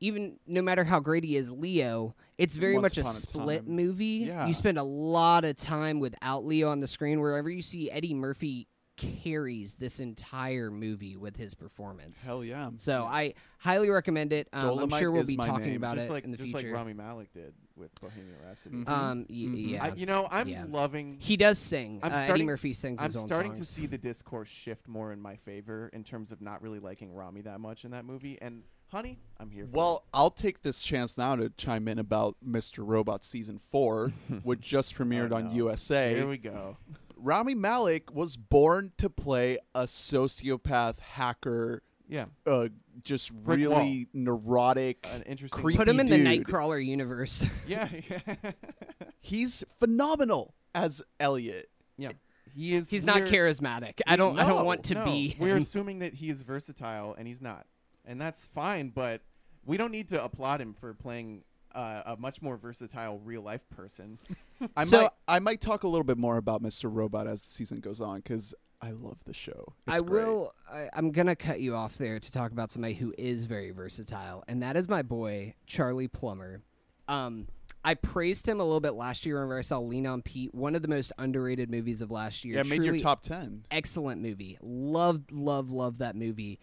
even no matter how great he is, Leo, it's very
Once
much a
Upon a
split movie.
Yeah.
You spend a lot of time without Leo on the screen. Wherever you see Eddie Murphy carries this entire movie with his performance.
hell yeah.
So I highly recommend it. Um, I'm sure we'll be talking
name.
about
just
it
like
in the
just
future.
like Rami Malek did with Bohemian Rhapsody.
Mhm.
um, y-
Mhm.
yeah,
I, you know, I'm
Yeah.
loving.
he does sing.
I'm
uh, Eddie
starting to-
Murphy sings
I'm
his own
starting
songs.
to see the discourse shift more in my favor in terms of not really liking Rami that much in that movie. And honey, I'm here. For
Well, I'll take this chance now to chime in about Mr. Robot season four, which just premiered
Oh,
on. USA.
here we go.
Rami Malek was born to play a sociopath hacker,
Yeah,
uh, just
Brick
really neurotic.
an interesting.
Creepy
Put him in the. Nightcrawler universe.
yeah, yeah.
He's phenomenal as Elliot.
yeah. He is.
He's not charismatic. I don't. I don't want to
no,
be.
We're assuming that he is versatile, and he's not, and that's fine. But we don't need to applaud him for playing uh, a much more versatile real life person.
I
So-
might I might talk a little bit more about Mr. Robot as the season goes on because I love the show. It's
I
great.
will. I, I'm gonna cut you off there to talk about somebody who is very versatile, and that is my boy Charlie Plummer. Um, I praised him a little bit last year whenever I saw Lean on Pete, one of the most underrated movies of last year.
Yeah, it made your top ten.
excellent movie. Loved, loved, loved that movie.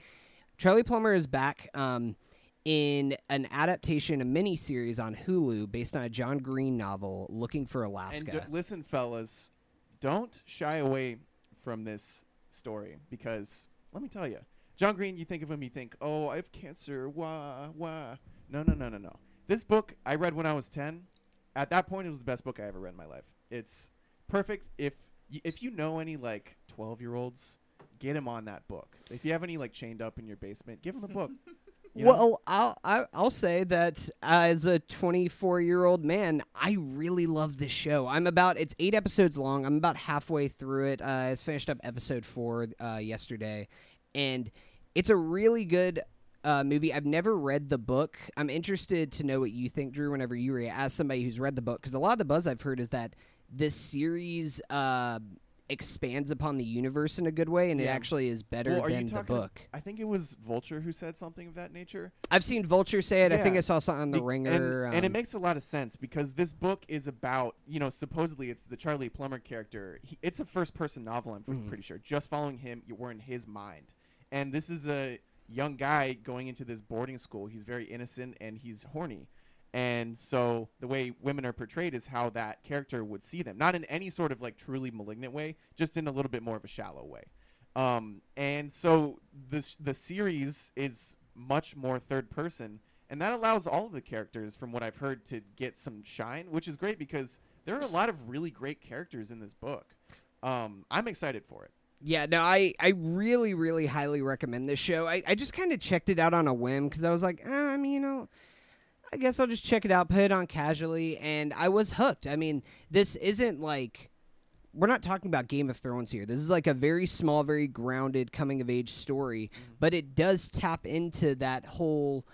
Charlie Plummer is back um, in an adaptation, a mini series on Hulu based on a John Green novel, Looking for
and
Alaska.
d- listen, fellas, don't shy away from this story because let me tell you, John Green. You think of him, you think, oh, I have cancer. Wah wah. No, no, no, no, no. This book I read when I was ten. At that point, it was the best book I ever read in my life. It's perfect. If y- if you know any like twelve year olds, get him on that book. If you have any like chained up in your basement, give him the book. Know?
well, I'll I'll say that as a 24 year old man, I really love this show. I'm about it's eight episodes long. I'm about halfway through it. Uh, I finished up episode four uh, yesterday, and it's a really good uh, movie. I've never read the book. I'm interested to know what you think, Drew. Whenever you read, as somebody who's read the book, because a lot of the buzz I've heard is that this series uh, expands upon the universe in a good way, and it actually is better
Well,
than the book.
I think it was Vulture who said something of that nature.
I've seen Vulture say it. I think
Yeah.
I saw something on the
Be-
Ringer.
and, and it
um,
makes a lot of sense because this book is about you know supposedly it's the Charlie Plummer character. He, it's a first person novel. I'm
Mhm.
pretty sure. Just following him, you were in his mind, and this is a young guy going into this boarding school. He's very innocent and he's horny. And so the way women are portrayed is how that character would see them, not in any sort of like truly malignant way, just in a little bit more of a shallow way. Um, and so the the series is much more third person, and that allows all of the characters, from what I've heard, to get some shine, which is great because there are a lot of really great characters in this book. Um, I'm excited for it.
Yeah, no, I, I really, really highly recommend this show. I, I just kind of checked it out on a whim because I was like, eh, I mean, you know, I guess I'll just check it out, put it on casually, and I was hooked. I mean, this isn't like we're not talking about Game of Thrones here. This is like a very small, very grounded coming of age story, but it does tap into that whole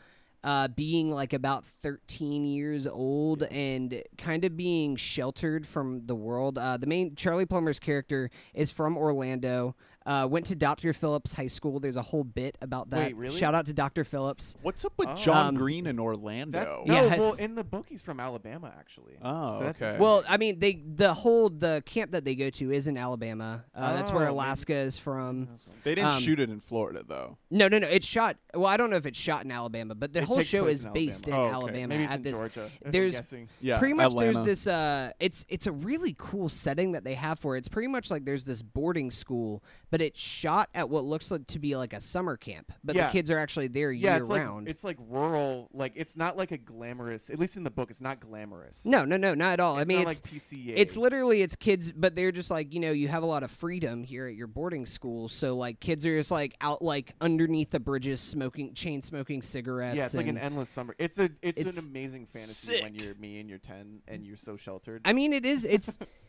uh, being like about 13 years old and kind of being sheltered from the world. Uh, the main Charlie Plummer's character is from Orlando. Uh, went to Dr. Phillips High School. There's a whole bit about that.
Wait, really?
Shout out to Dr. Phillips.
What's up with
Oh.
John
Um,
Green in
That's
Orlando?
no,
Yeah,
well, in the book he's from Alabama actually.
Oh,
So that's
okay.
Well, I mean, they the whole the camp that they go to is in Alabama. Uh, that's where
Oh, maybe-
Alaska is from.
they didn't
um,
shoot it in Florida though.
No, no, no. It's shot. Well, I don't know if it's shot in Alabama, but the
It
whole show is
in
based in
Alabama.
Oh, okay.
Alabama.
Maybe it's
at
in
this,
Georgia. if I'm
there's-
Yeah,
pretty much
Atlanta.
there's this uh it's it's a really cool setting that they have for it. It's pretty much like there's this boarding school, but it's shot at what looks like to be like a summer camp. But
Yeah.
the kids are actually there
Yeah,
year
it's like it's like rural. Like it's not like a glamorous. At least in the book, it's not glamorous.
no, no, no, not at all.
it's
I mean
not
it's
like PCA.
it's literally it's kids but they're just like you know you have a lot of freedom here at your boarding school so like kids are just like out like underneath the bridges smoking chain smoking cigarettes
yeah, it's like an endless summer. It's a it's,
It's
an amazing fantasy when you're me and you're ten and you're so sheltered.
I mean, it is. It's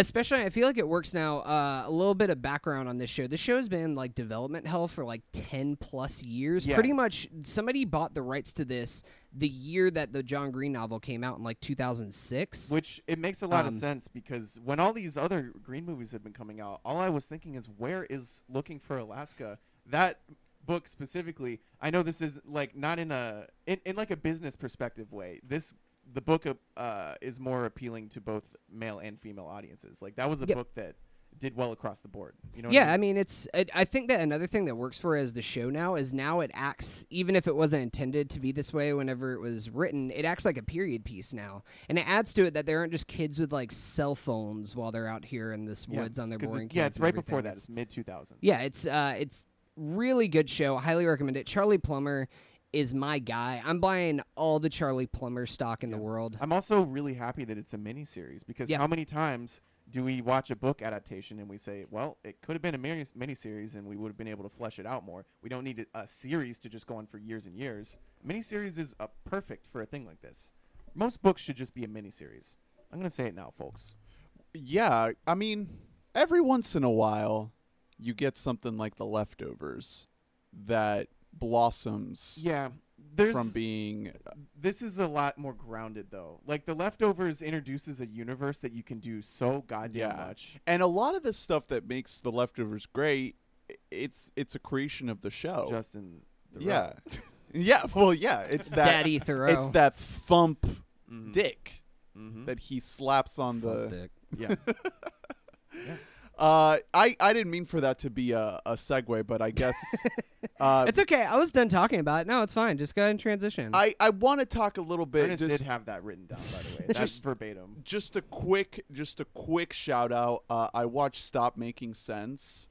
especially. I feel like it works now. Uh, a little bit of background on this show. This show has been like development hell for like ten plus years.
Yeah.
Pretty much, somebody bought the rights to this the year that the John Green novel came out in like 2006.
Which it makes a lot of
Um,
sense because when all these other Green movies had been coming out, all I was thinking is where is Looking for Alaska? That book specifically, I know this is like not in a in, in like a business perspective way. This the book uh, is more appealing to both male and female audiences. Like that was a
Yep.
book that did well across the board. You know?
yeah,
I
I
mean?
mean, it's. It, I think that another thing that works for it as the show now is now it acts, even if it wasn't intended to be this way whenever it was written, it acts like a period piece now, and it adds to it that there aren't just kids with like cell phones while they're out here in this
yeah,
woods on their
'cause it- Yeah, it's right before that. It's mid two thousands.
Yeah, it's uh, it's really good show. I highly recommend it. Charlie Plummer is my guy. I'm buying all the Charlie Plummer stock in the world.
I'm also really happy that it's a miniseries because
Yeah.
how many times do we watch a book adaptation and we say, well, it could have been a mini miniseries and we would have been able to flesh it out more. We don't need a, a series to just go on for years and years. Miniseries is uh, perfect for a thing like this. Most books should just be a miniseries. I'm gonna say it now, folks.
Yeah, I mean, every once in a while, you get something like The Leftovers that blossoms
Yeah, there's
from being.
this is a lot more grounded though. Like the leftovers introduces a universe that you can do so goddamn
Yeah.
much.
And a lot of the stuff that makes The Leftovers great, it's it's a creation of the show.
Justin. The
yeah, yeah. Well, yeah. It's that.
Daddy Theroux.
It's that thump
Mhm.
dick
Mhm.
that he slaps on
Fuck
the.
dick.
yeah.
Uh, I I didn't mean for that to be a, a segue, but I guess. uh,
It's okay. I was done talking about it. No, it's fine. Just go ahead and transition.
I I want to talk a little bit.
Ernest
just
did have that written down, by the way. That's
Just-
verbatim.
just a quick just a quick shout out uh, i watched stop making sense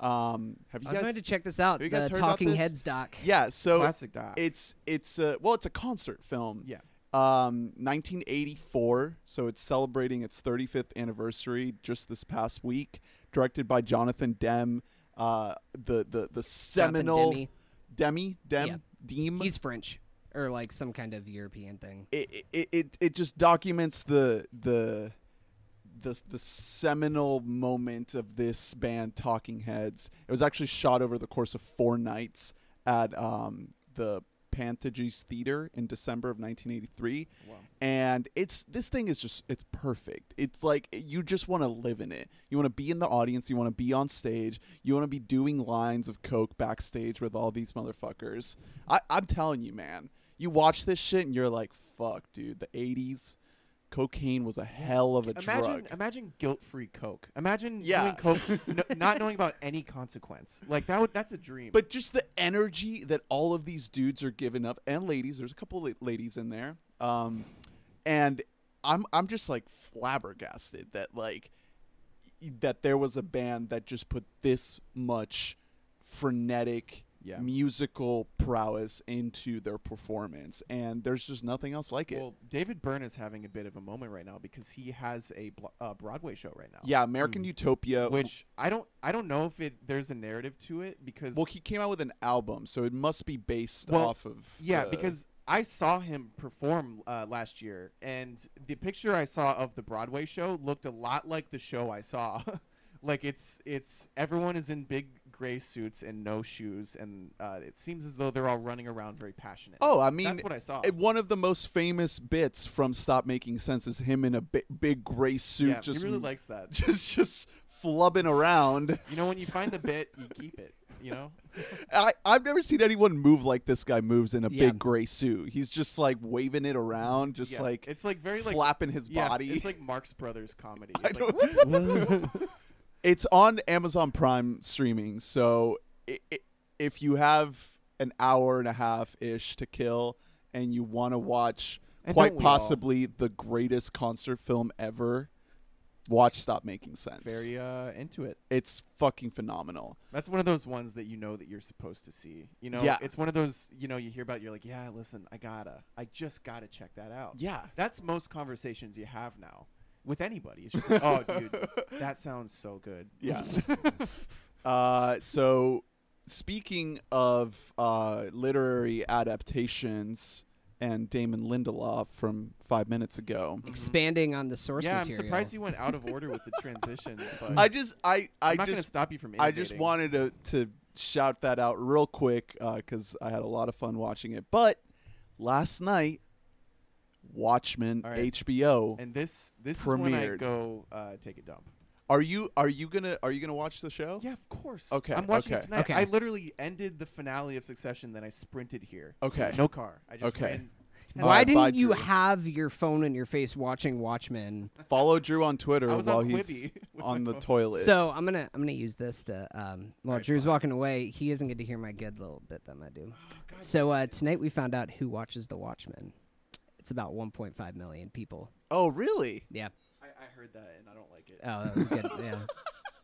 um have you
I was
guys
going to check this out.
have you guys
the
heard about
Talking
this?
Heads doc.
yeah so
Classic doc.
it's it's uh well it's a concert film
yeah.
Um 1984 so it's celebrating its 35th anniversary just this past week directed by jonathan demme uh the the the seminal
Demme.
demi dem
Yeah.
Deem.
He's French or like some kind of European thing.
it, it it it just documents the the the the seminal moment of this band Talking Heads. It was actually shot over the course of four nights at um, the Pantages Theater in December of 1983
Wow.
and it's this thing is just it's perfect. It's like you just want to live in it. You want to be in the audience. You want to be on stage. You want to be doing lines of coke backstage with all these motherfuckers. I, i'm telling you man you watch this shit and you're like fuck dude the 80s cocaine was a hell of a
Imagine,
drug
imagine guilt-free Coke. Imagine
Yeah.
doing Coke, no, not knowing about any consequence. Like that would, that's a dream.
But just the energy that all of these dudes are giving up, and ladies, there's a couple of ladies in there, um, and I'm I'm just like flabbergasted that like that there was a band that just put this much frenetic
Yeah.
musical prowess into their performance, and there's just nothing else like it.
well, David Byrne is having a bit of a moment right now because he has a blo- uh, Broadway show right now.
yeah, American Utopia,
Which I don't, I don't know if it there's a narrative to it because
well, he came out with an album, so it must be based
Well,
off of
Yeah,
the-
because I saw him perform uh, last year, and the picture I saw of the Broadway show looked a lot like the show I saw. like it's it's everyone is in big gray suits and no shoes, and uh, it seems as though they're all running around very passionate.
Oh, I mean,
that's what I saw.
Uh, One of the most famous bits from Stop Making Sense is him in a bi- big gray suit,
yeah,
just
he really likes that.
just just flubbing around.
You know, when you find the bit, you keep it. You know.
I I've never seen anyone move like this guy moves in a
Yeah.
big gray suit. He's just like waving it around, just
Yeah,
like
it's like very like
flapping his
yeah,
body.
It's like Marx Brothers comedy.
I
It's
know.
like,
it's on Amazon Prime streaming, so if you have an hour and a half ish to kill and you want to watch
And
quite
don't all?
possibly the greatest concert film ever, watch Stop Making Sense.
very uh, into it.
it's fucking phenomenal.
That's one of those ones that you know that you're supposed to see. You know,
Yeah.
it's one of those you know you hear about. You're like, yeah, listen, I gotta, I just gotta check that out.
Yeah.
That's most conversations you have now with anybody. It's just like, oh, dude, that sounds so good.
Yeah. uh, so, speaking of uh, literary adaptations and Damon Lindelof from five minutes ago,
Expanding on the source
yeah,
material.
I'm surprised you went out of order with the transition. But
I just, I, I
I'm not gonna
just,
stop you from.
I just wanted to to shout that out real quick because I had a lot of fun watching it. But last night, Watchmen
All right.
HBO.
And this this is when I go uh, take a dump.
Are you are you gonna are you gonna watch the show?
Yeah, of course.
Okay,
I'm watching
okay.
it tonight.
Okay.
I literally ended the finale of Succession, then I sprinted here.
Okay.
No car. I just
Okay.
ran.
Why
Bye-
didn't you
Drew.
have your phone in your face watching Watchmen?
Follow Drew on Twitter while
on
he's on the
phone.
toilet.
So I'm gonna I'm gonna use this to um while
Alright,
Drew's
fine.
walking away, he isn't going to hear my good little bit that I do.
Oh, God
So uh, tonight we found out who watches The Watchmen. It's about 1.5 million people.
oh, really?
Yeah.
I, I heard that and I don't like it.
Oh, that was good. yeah.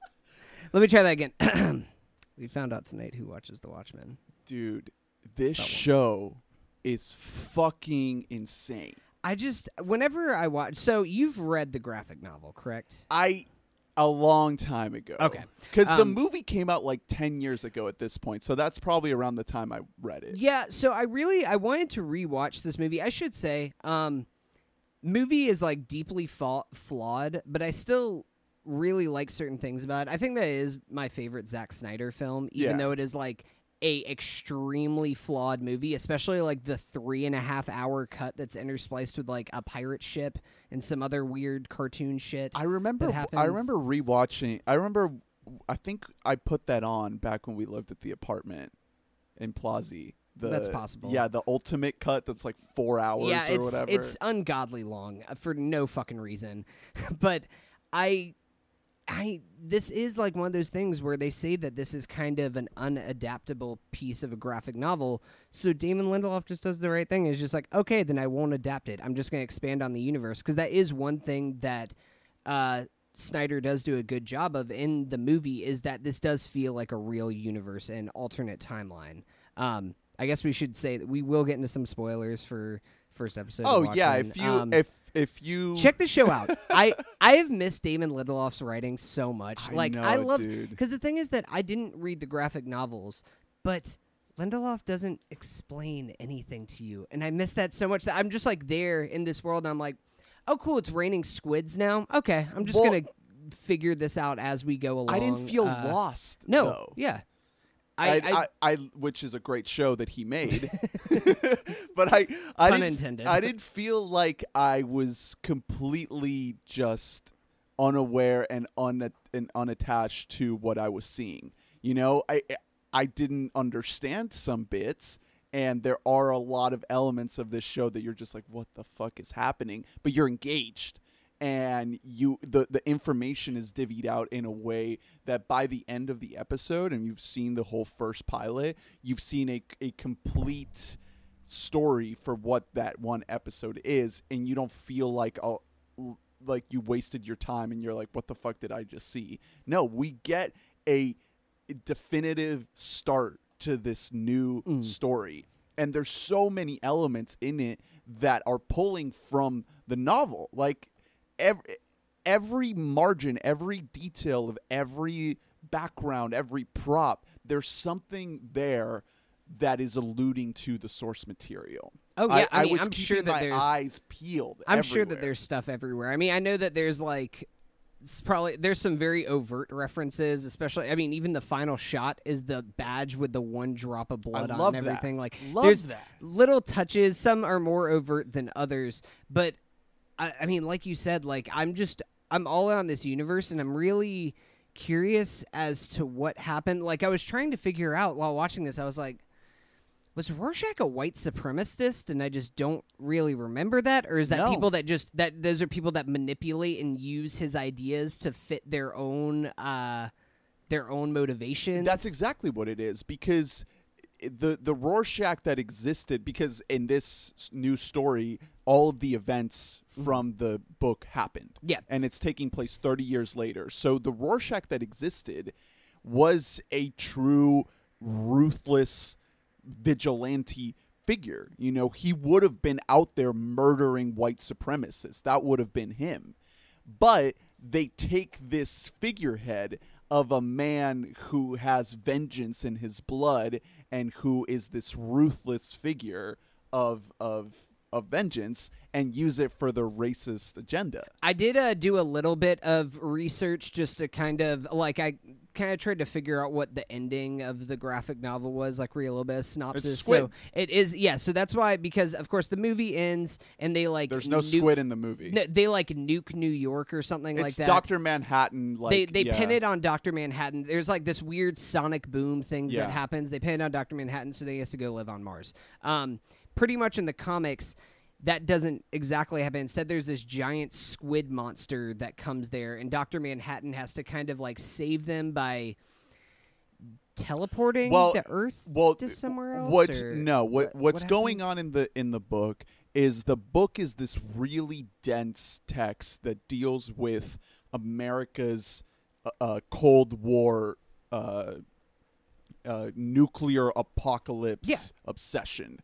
Let me try that again. we found out tonight who watches The Watchmen.
Dude, this
That one.
show is fucking insane.
I just whenever I watch. So you've read the graphic novel, correct?
I a long time ago.
Okay.
Because the
Um,
movie came out like 10 years ago at this point. So that's probably around the time I read it.
Yeah, so I really I wanted to rewatch this movie. I should say, um, movie is like deeply fa- flawed, but I still really like certain things about it. I think that is my favorite Zack Snyder film, even
Yeah.
though it is like a extremely flawed movie, especially like the three and a half hour cut that's interspliced with like a pirate ship and some other weird cartoon shit.
I remember I remember rewatching. I remember I think I put that on back when we lived at the apartment in Plazi. The,
That's possible.
Yeah, the ultimate cut that's like 4 hours
yeah,
or
it's
whatever.
it's ungodly long uh, for no fucking reason. but I I this is like one of those things where they say that this is kind of an unadaptable piece of a graphic novel. So Damon Lindelof just does the right thing. Is just like, okay, then I won't adapt it. I'm just going to expand on the universe because that is one thing that uh, Snyder does do a good job of in the movie is that this does feel like a real universe and alternate timeline. Um, I guess we should say that we will get into some spoilers for first episode. of
Oh yeah, if you
Um,
if if you
check the show out. I I have missed Damon Lindelof's writing so much.
I
like I love because the thing is that I didn't read the graphic novels, but Lindelof doesn't explain anything to you, and I miss that so much. That I'm just like there in this world. And I'm like, oh cool, it's raining squids now. Okay, I'm just
Well-
gonna figure this out as we go along.
I didn't feel
Uh,
lost
No,
though.
yeah. I,
I,
I,
I, which is a great show that he made, but I, I didn't,
intended.
I didn't feel like I was completely just unaware and un and unattached to what I was seeing. You know, I, I didn't understand some bits, and there are a lot of elements of this show that you're just like, what the fuck is happening? But you're engaged and you the the information is divvied out in a way that by the end of the episode and you've seen the whole first pilot you've seen a, a complete story for what that one episode is and you don't feel like oh like you wasted your time and you're like what the fuck did i just see no we get a definitive start to this new
Mm.
story and there's so many elements in it that are pulling from the novel like every every margin every detail of every background every prop there's something there that is alluding to the source material
oh yeah, I, mean,
was
I'm
keeping
sure that
my
there's.
eyes peeled
I'm sure that there's stuff everywhere. I mean, I know that there's like probably there's some very overt references, especially I mean, even the final shot is the badge with the one drop of blood on and
that.
everything. Like
Love
there's
that.
little touches. Some are more overt than others, but I, I mean, like you said, like I'm just I'm all on this universe, and I'm really curious as to what happened. Like I was trying to figure out while watching this, I was like. Was Rorschach a white supremacist, and I just don't really remember that, or is that
No.
people that just that those are people that manipulate and use his ideas to fit their own uh their own motivations?
That's exactly what it is because the the Rorschach that existed because in this new story all of the events mm-hmm. from the book happened.
Yeah.
And it's taking place 30 years later. So the Rorschach that existed was a true ruthless vigilante figure. You know, he would have been out there murdering white supremacists. That would have been him. But they take this figurehead of a man who has vengeance in his blood and who is this ruthless figure of of of vengeance and use it for their racist agenda.
I did uh, do a little bit of research just to kind of like I kind of tried to figure out what the ending of the graphic novel was, like read a little bit of synopsis. So it is yeah. So that's why because of course the movie ends and they like
There's no
nuke-
squid in the movie.
n- They like nuke New York or something like that.
Doctor Manhattan. Like
they they
yeah.
pin it on Doctor Manhattan. There's like this weird sonic boom thing
Yeah.
that happens. They pin it on Doctor Manhattan, so they has to go live on Mars. Um, pretty much in the comics, that doesn't exactly happen. Instead, there's this giant squid monster that comes there, and Doctor Manhattan has to kind of like save them by teleporting
Well,
the Earth
well
to somewhere else.
What no, what,
what-
what's
what
going on in the in the book is the book is this really dense text that deals with America's uh, uh, Cold War uh, uh, nuclear apocalypse
Yeah.
obsession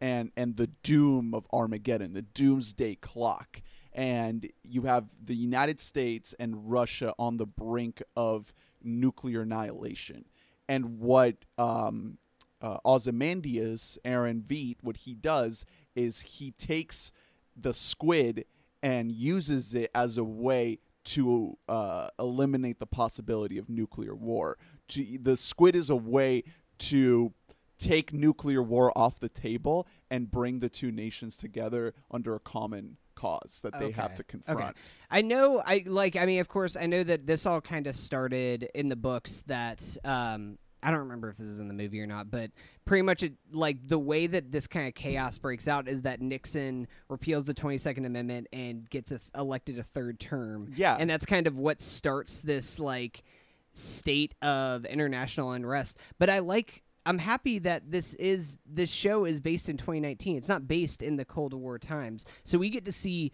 and and the doom of Armageddon, the doomsday clock. And you have the United States and Russia on the brink of nuclear annihilation. And what um, uh, Ozymandias, Aaron Veidt, what he does is he takes the squid and uses it as a way to uh, eliminate the possibility of nuclear war. To, the squid is a way to take nuclear war off the table and bring the two nations together under a common cause that they have to confront.
I know I like I mean of course I know that this all kind of started in the books that um I don't remember if this is in the movie or not, but pretty much it like the way that this kind of chaos breaks out is that Nixon repeals the 22nd Amendment and gets a elected a third term.
Yeah.
And that's kind of what starts this like state of international unrest. But I like I'm happy that this is this show is based in 2019. It's not based in the Cold War times. So we get to see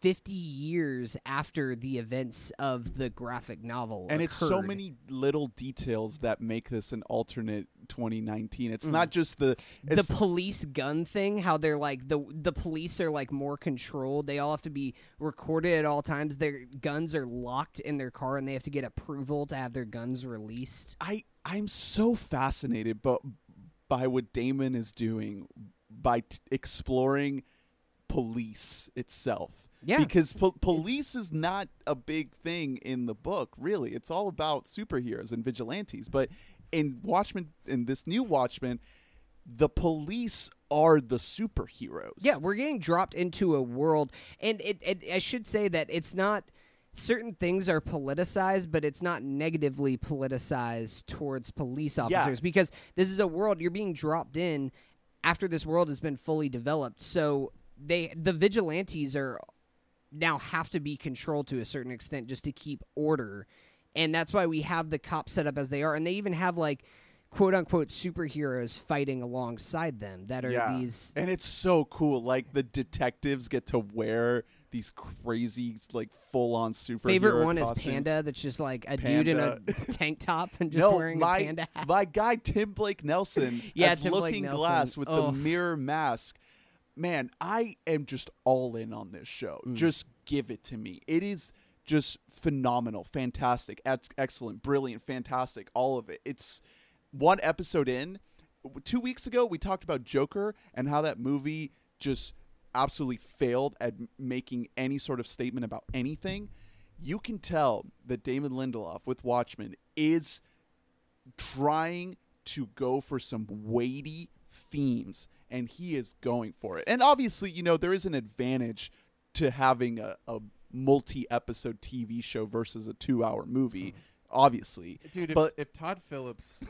50 years after the events of the graphic novel.
and it's so many little details that make this an alternate 2019 it's
Mm.
not just the
the police gun thing how they're like the the police are like more controlled. They all have to be recorded at all times. Their guns are locked in their car and they have to get approval to have their guns released.
I i'm so fascinated but by what damon is doing by t- exploring police itself
Yeah.
because po- police is not a big thing in the book really it's all about superheroes and vigilantes but in Watchmen, in this new Watchmen, the police are the superheroes.
Yeah, we're getting dropped into a world, and it, it I should say that it's not. Certain things are politicized, but it's not negatively politicized towards police
Yeah.
officers because this is a world you're being dropped in after this world has been fully developed. So they the vigilantes are now have to be controlled to a certain extent just to keep order. And that's why we have the cops set up as they are. And they even have like quote unquote superheroes fighting alongside them that are
Yeah.
these
And it's so cool. Like the detectives get to wear these crazy, like full on superhero
favorite one is. Panda that's just like a dude in a tank top and just
no,
wearing
my,
a panda hat.
my guy Tim Blake Nelson
Yeah,
as
Tim Blake
Looking
Nelson.
Glass with
Oh.
the mirror mask. Man, I am just all in on this show.
Mm.
Just give it to me. It is just phenomenal, fantastic, ex- excellent, brilliant, fantastic, all of it. It's one episode in. Two weeks ago, we talked about Joker and how that movie just absolutely failed at making any sort of statement about anything. You can tell that Damon Lindelof with Watchmen is trying to go for some weighty themes and he is going for it. And obviously, you know, there is an advantage to having a, a multi-episode TV show versus a 2-hour movie, mm-hmm. obviously.
Dude, if,
But-
if Todd Phillips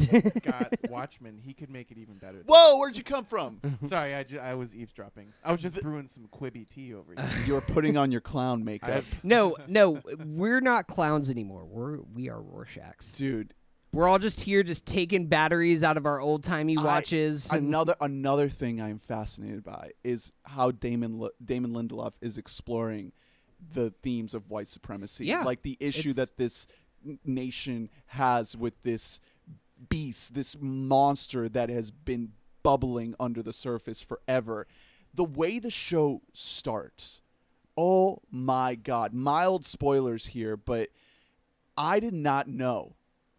got Watchmen, he could make it even better.
Whoa, where'd you come from?
Sorry, I, ju- I was eavesdropping. I was just brewing some Quibi tea over here.
You're putting on your clown
I
makeup.
have,
no, no, we're not clowns anymore. We're we are Rorschachs.
Dude,
We're all just here, just taking batteries out of our old timey watches. and-
another another thing I'm fascinated by is how Damon Damon Lindelof is exploring the themes of white supremacy,
Yeah,
like the issue that this nation has with this beast, this monster that has been bubbling under the surface forever. The way the show starts, oh my god! Mild spoilers here, but I did not know.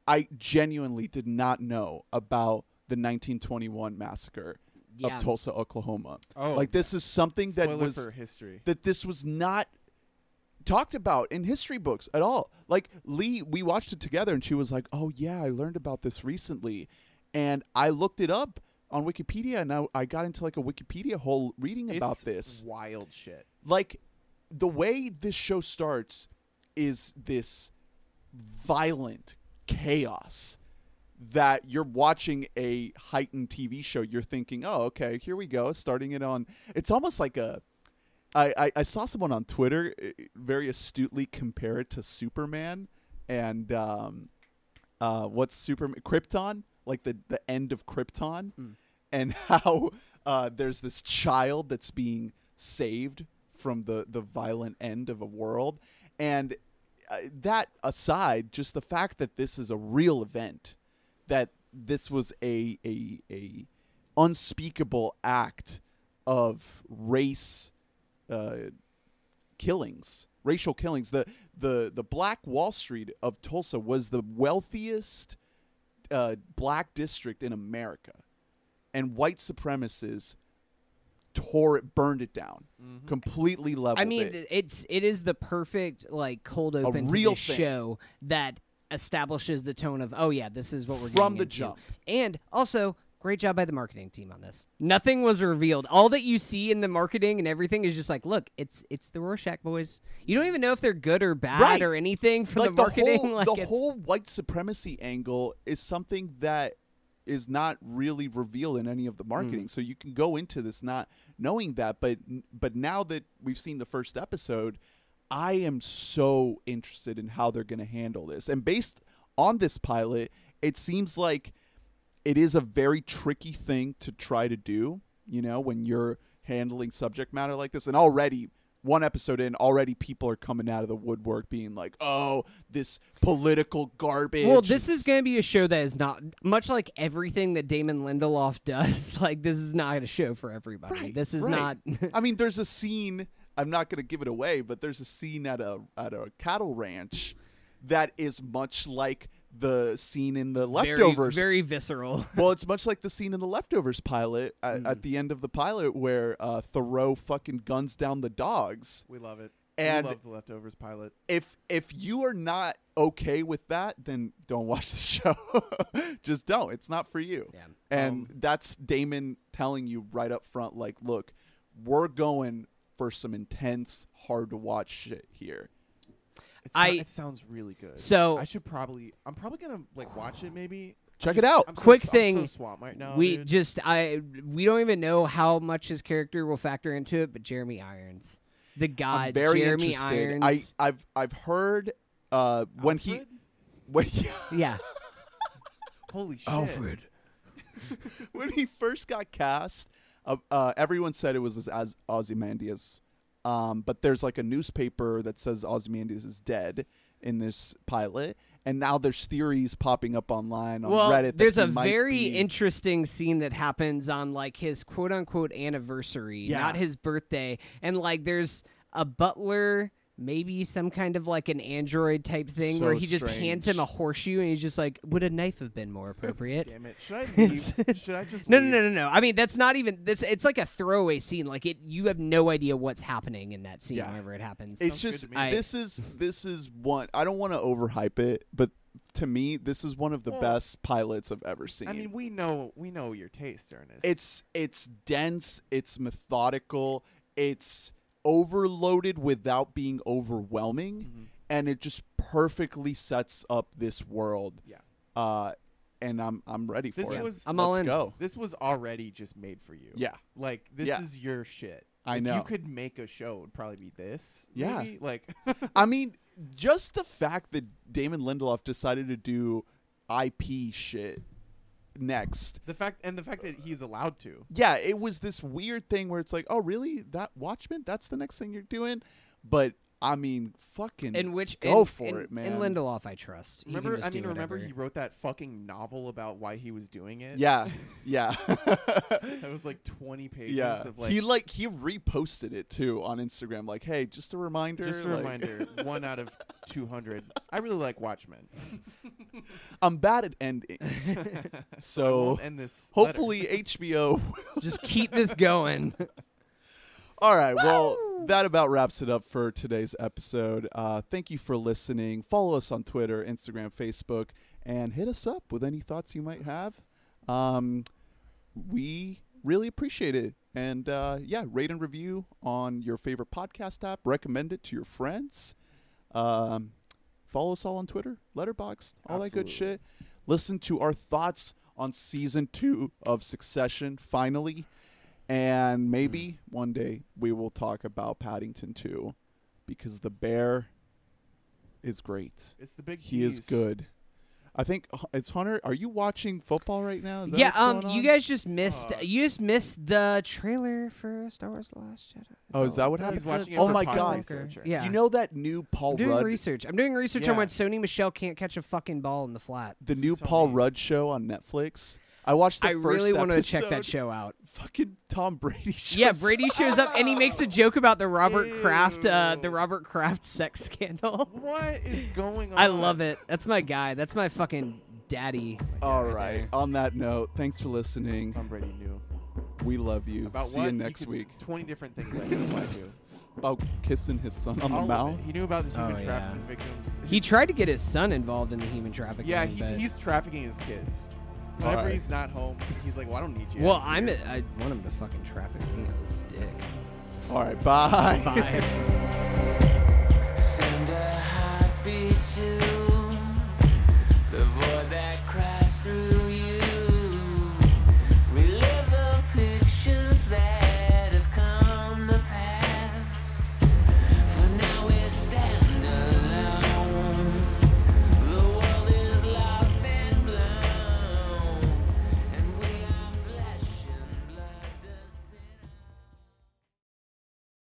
I genuinely did not know about the 1921 massacre
Yeah.
of Tulsa, Oklahoma.
oh,
like this is something that was
for history.
that this was not talked about in history books at all. Like Lee, we watched it together and she was like, "Oh yeah, I learned about this recently." And I looked it up on Wikipedia and I, I got into like a Wikipedia hole reading about
It's
this
wild shit.
like the way this show starts is this violent chaos that you're watching a heightened TV show. You're thinking, oh, okay, here we go, starting it on. It's almost like a. I, I, I saw someone on Twitter uh, very astutely compare it to Superman and um, uh, what's Superman Krypton, like the the end of Krypton, and how uh, there's this child that's being saved from the the violent end of a world, and that aside, just the fact that this is a real event, that this was a a a unspeakable act of race uh, killings, racial killings. The the the Black Wall Street of Tulsa was the wealthiest uh, black district in America, and white supremacists tore it, burned it down, mm-hmm. completely leveled
I mean,
it.
it's it is the perfect like cold open
real
to this show that establishes the tone of oh yeah, this is what we're
From
getting
the
into.
jump.
And also, great job by the marketing team on this. Nothing was revealed. All that you see in the marketing and everything is just like, look, it's it's the Rorschach boys. You don't even know if they're good or bad
Right.
or anything from
like
the marketing.
whole,
like
the whole white supremacy angle is something that is not really revealed in any of the
Mm.
marketing. So you can go into this not knowing that, but but now that we've seen the first episode, I am so interested in how they're going to handle this. And based on this pilot, it seems like it is a very tricky thing to try to do, you know, when you're handling subject matter like this. And already, one episode in, already people are coming out of the woodwork being like, oh, this political garbage.
Well, this is going to be a show that is not much like everything that Damon Lindelof does. Like this is not a show for everybody.
Right,
this is
right.
not.
I mean, there's a scene. I'm not going to give it away, but there's a scene at a at a cattle ranch that is much like the scene in the leftovers.
Very, very visceral.
well, it's much like the scene in the leftovers pilot at,
Mm.
at the end of the pilot where uh, Theroux fucking guns down the dogs.
We love it.
And
I love the leftovers pilot.
if if you are not okay with that, then don't watch the show. Just don't. It's not for you.
Yeah.
And
Um,
that's Damon telling you right up front, like, look, we're going for some intense, hard to watch shit here.
It, sou-
I-
it sounds really good.
So
I should probably. I'm probably gonna like watch it. Maybe.
Check
I'm
it out.
I'm so-
Quick
I'm so
thing,
swamped right now,
we
dude.
just I we don't even know how much his character will factor into it, but Jeremy Irons, the god
I'm very
Jeremy
interested.
Irons.
I, I've I've heard uh, when he
Alfred?
when he,
yeah,
Holy shit.
Alfred When he first got cast, uh, uh, everyone said it was as, as Ozymandias. Um, but there's like a newspaper that says Ozymandias is dead in this pilot, and now there's theories popping up online on
well,
Reddit.
there's
he
a very
be-
interesting scene that happens on like his quote unquote anniversary,
Yeah.
not his birthday, and like there's a butler. Maybe some kind of like an android type thing where
So
he just hands him a horseshoe and he's just like, would a knife have been more appropriate?
Damn it! Should I leave?
it's-
should I just
No, no,
leave?
no, no, no. I mean, that's not even this. It's like a throwaway scene. Like it, you have no idea what's happening in that scene
Yeah.
whenever it happens.
It's
Sounds
just.
I-
this is this is one. I don't want to overhype it, but to me, this is one of the
Well,
best pilots I've ever seen.
I mean, we know we know your taste, Ernest.
it's it's dense, it's methodical, it's overloaded without being overwhelming,
Mhm.
and it just perfectly sets up this world.
Yeah.
Uh, and I'm I'm ready for
This
it.
was-
I'm all
Let's
in.
go.
this was already just made for you.
Yeah.
Like this
Yeah.
is your shit.
I
if
know.
You could make a show, it'd probably be this.
Yeah.
maybe? Like
I mean, just the fact that Damon Lindelof decided to do IP shit next.
the fact and the fact that he's allowed to.
Yeah, it was this weird thing where it's like, oh, really? That Watchmen? That's the next thing you're doing? But I mean, fucking
in which
go
in,
for
in,
it, man.
In Lindelof, I trust. He
Remember, I mean,
do
remember he wrote that fucking novel about why he was doing it.
Yeah, yeah,
that was like twenty pages
yeah.
of like
he like he reposted it too on Instagram. Like, hey, just a reminder.
just a
like-
reminder, one out of two hundred. I really like Watchmen.
I'm bad at endings,
I
so
won't end this. letter.
hopefully HBO.
just keep this going.
All right, well, that about wraps it up for today's episode. Uh, thank you for listening. Follow us on Twitter, Instagram, Facebook, and hit us up with any thoughts you might have. Um, we really appreciate it. And uh, yeah, rate and review on your favorite podcast app. Recommend it to your friends. Um, follow us all on Twitter, Letterboxd, all that good shit. Listen to our thoughts on season two of Succession. Finally, and maybe one day we will talk about Paddington 2 because the bear is great.
it's the big.
He is
tease.
good. I think it's Hunter. Are you watching football right now? Is that
yeah,
what's
um,
going
you guys just missed.
Uh,
you just missed the trailer for Star Wars: The Last Jedi.
Oh, is that what
He's
happened?
watching it
oh
for
my
Pod
god!
Researcher.
Yeah.
Do you know that new Paul
I'm doing
Rudd,
research. I'm doing research on
Yeah.
why Sony Michel can't catch a fucking ball in the flat.
the new
Tell
Paul
me.
Rudd show on Netflix? I watched the
I
first
really want to check that show out.
Fucking Tom Brady shows
Yeah, Brady shows up and he makes a joke about the Robert Kraft, uh, the Robert Kraft sex scandal.
What is going on?
I love it. That's my guy. That's my fucking daddy.
All right. On that note, thanks for listening.
Tom Brady knew
We love you.
about
See
what
you next
could
week.
Twenty different things I can apply to.
About kissing his son on
All
the
of
mouth.
He knew about the human
Oh, yeah.
trafficking victims.
He tried to get his son involved in the human trafficking.
Yeah, he,
but-
he's trafficking his kids. Whenever
right.
he's not home, he's like, "Well, I don't need you."
Well, I'm. A, I want him to fucking traffic me. I was dick.
All right, bye.
Bye.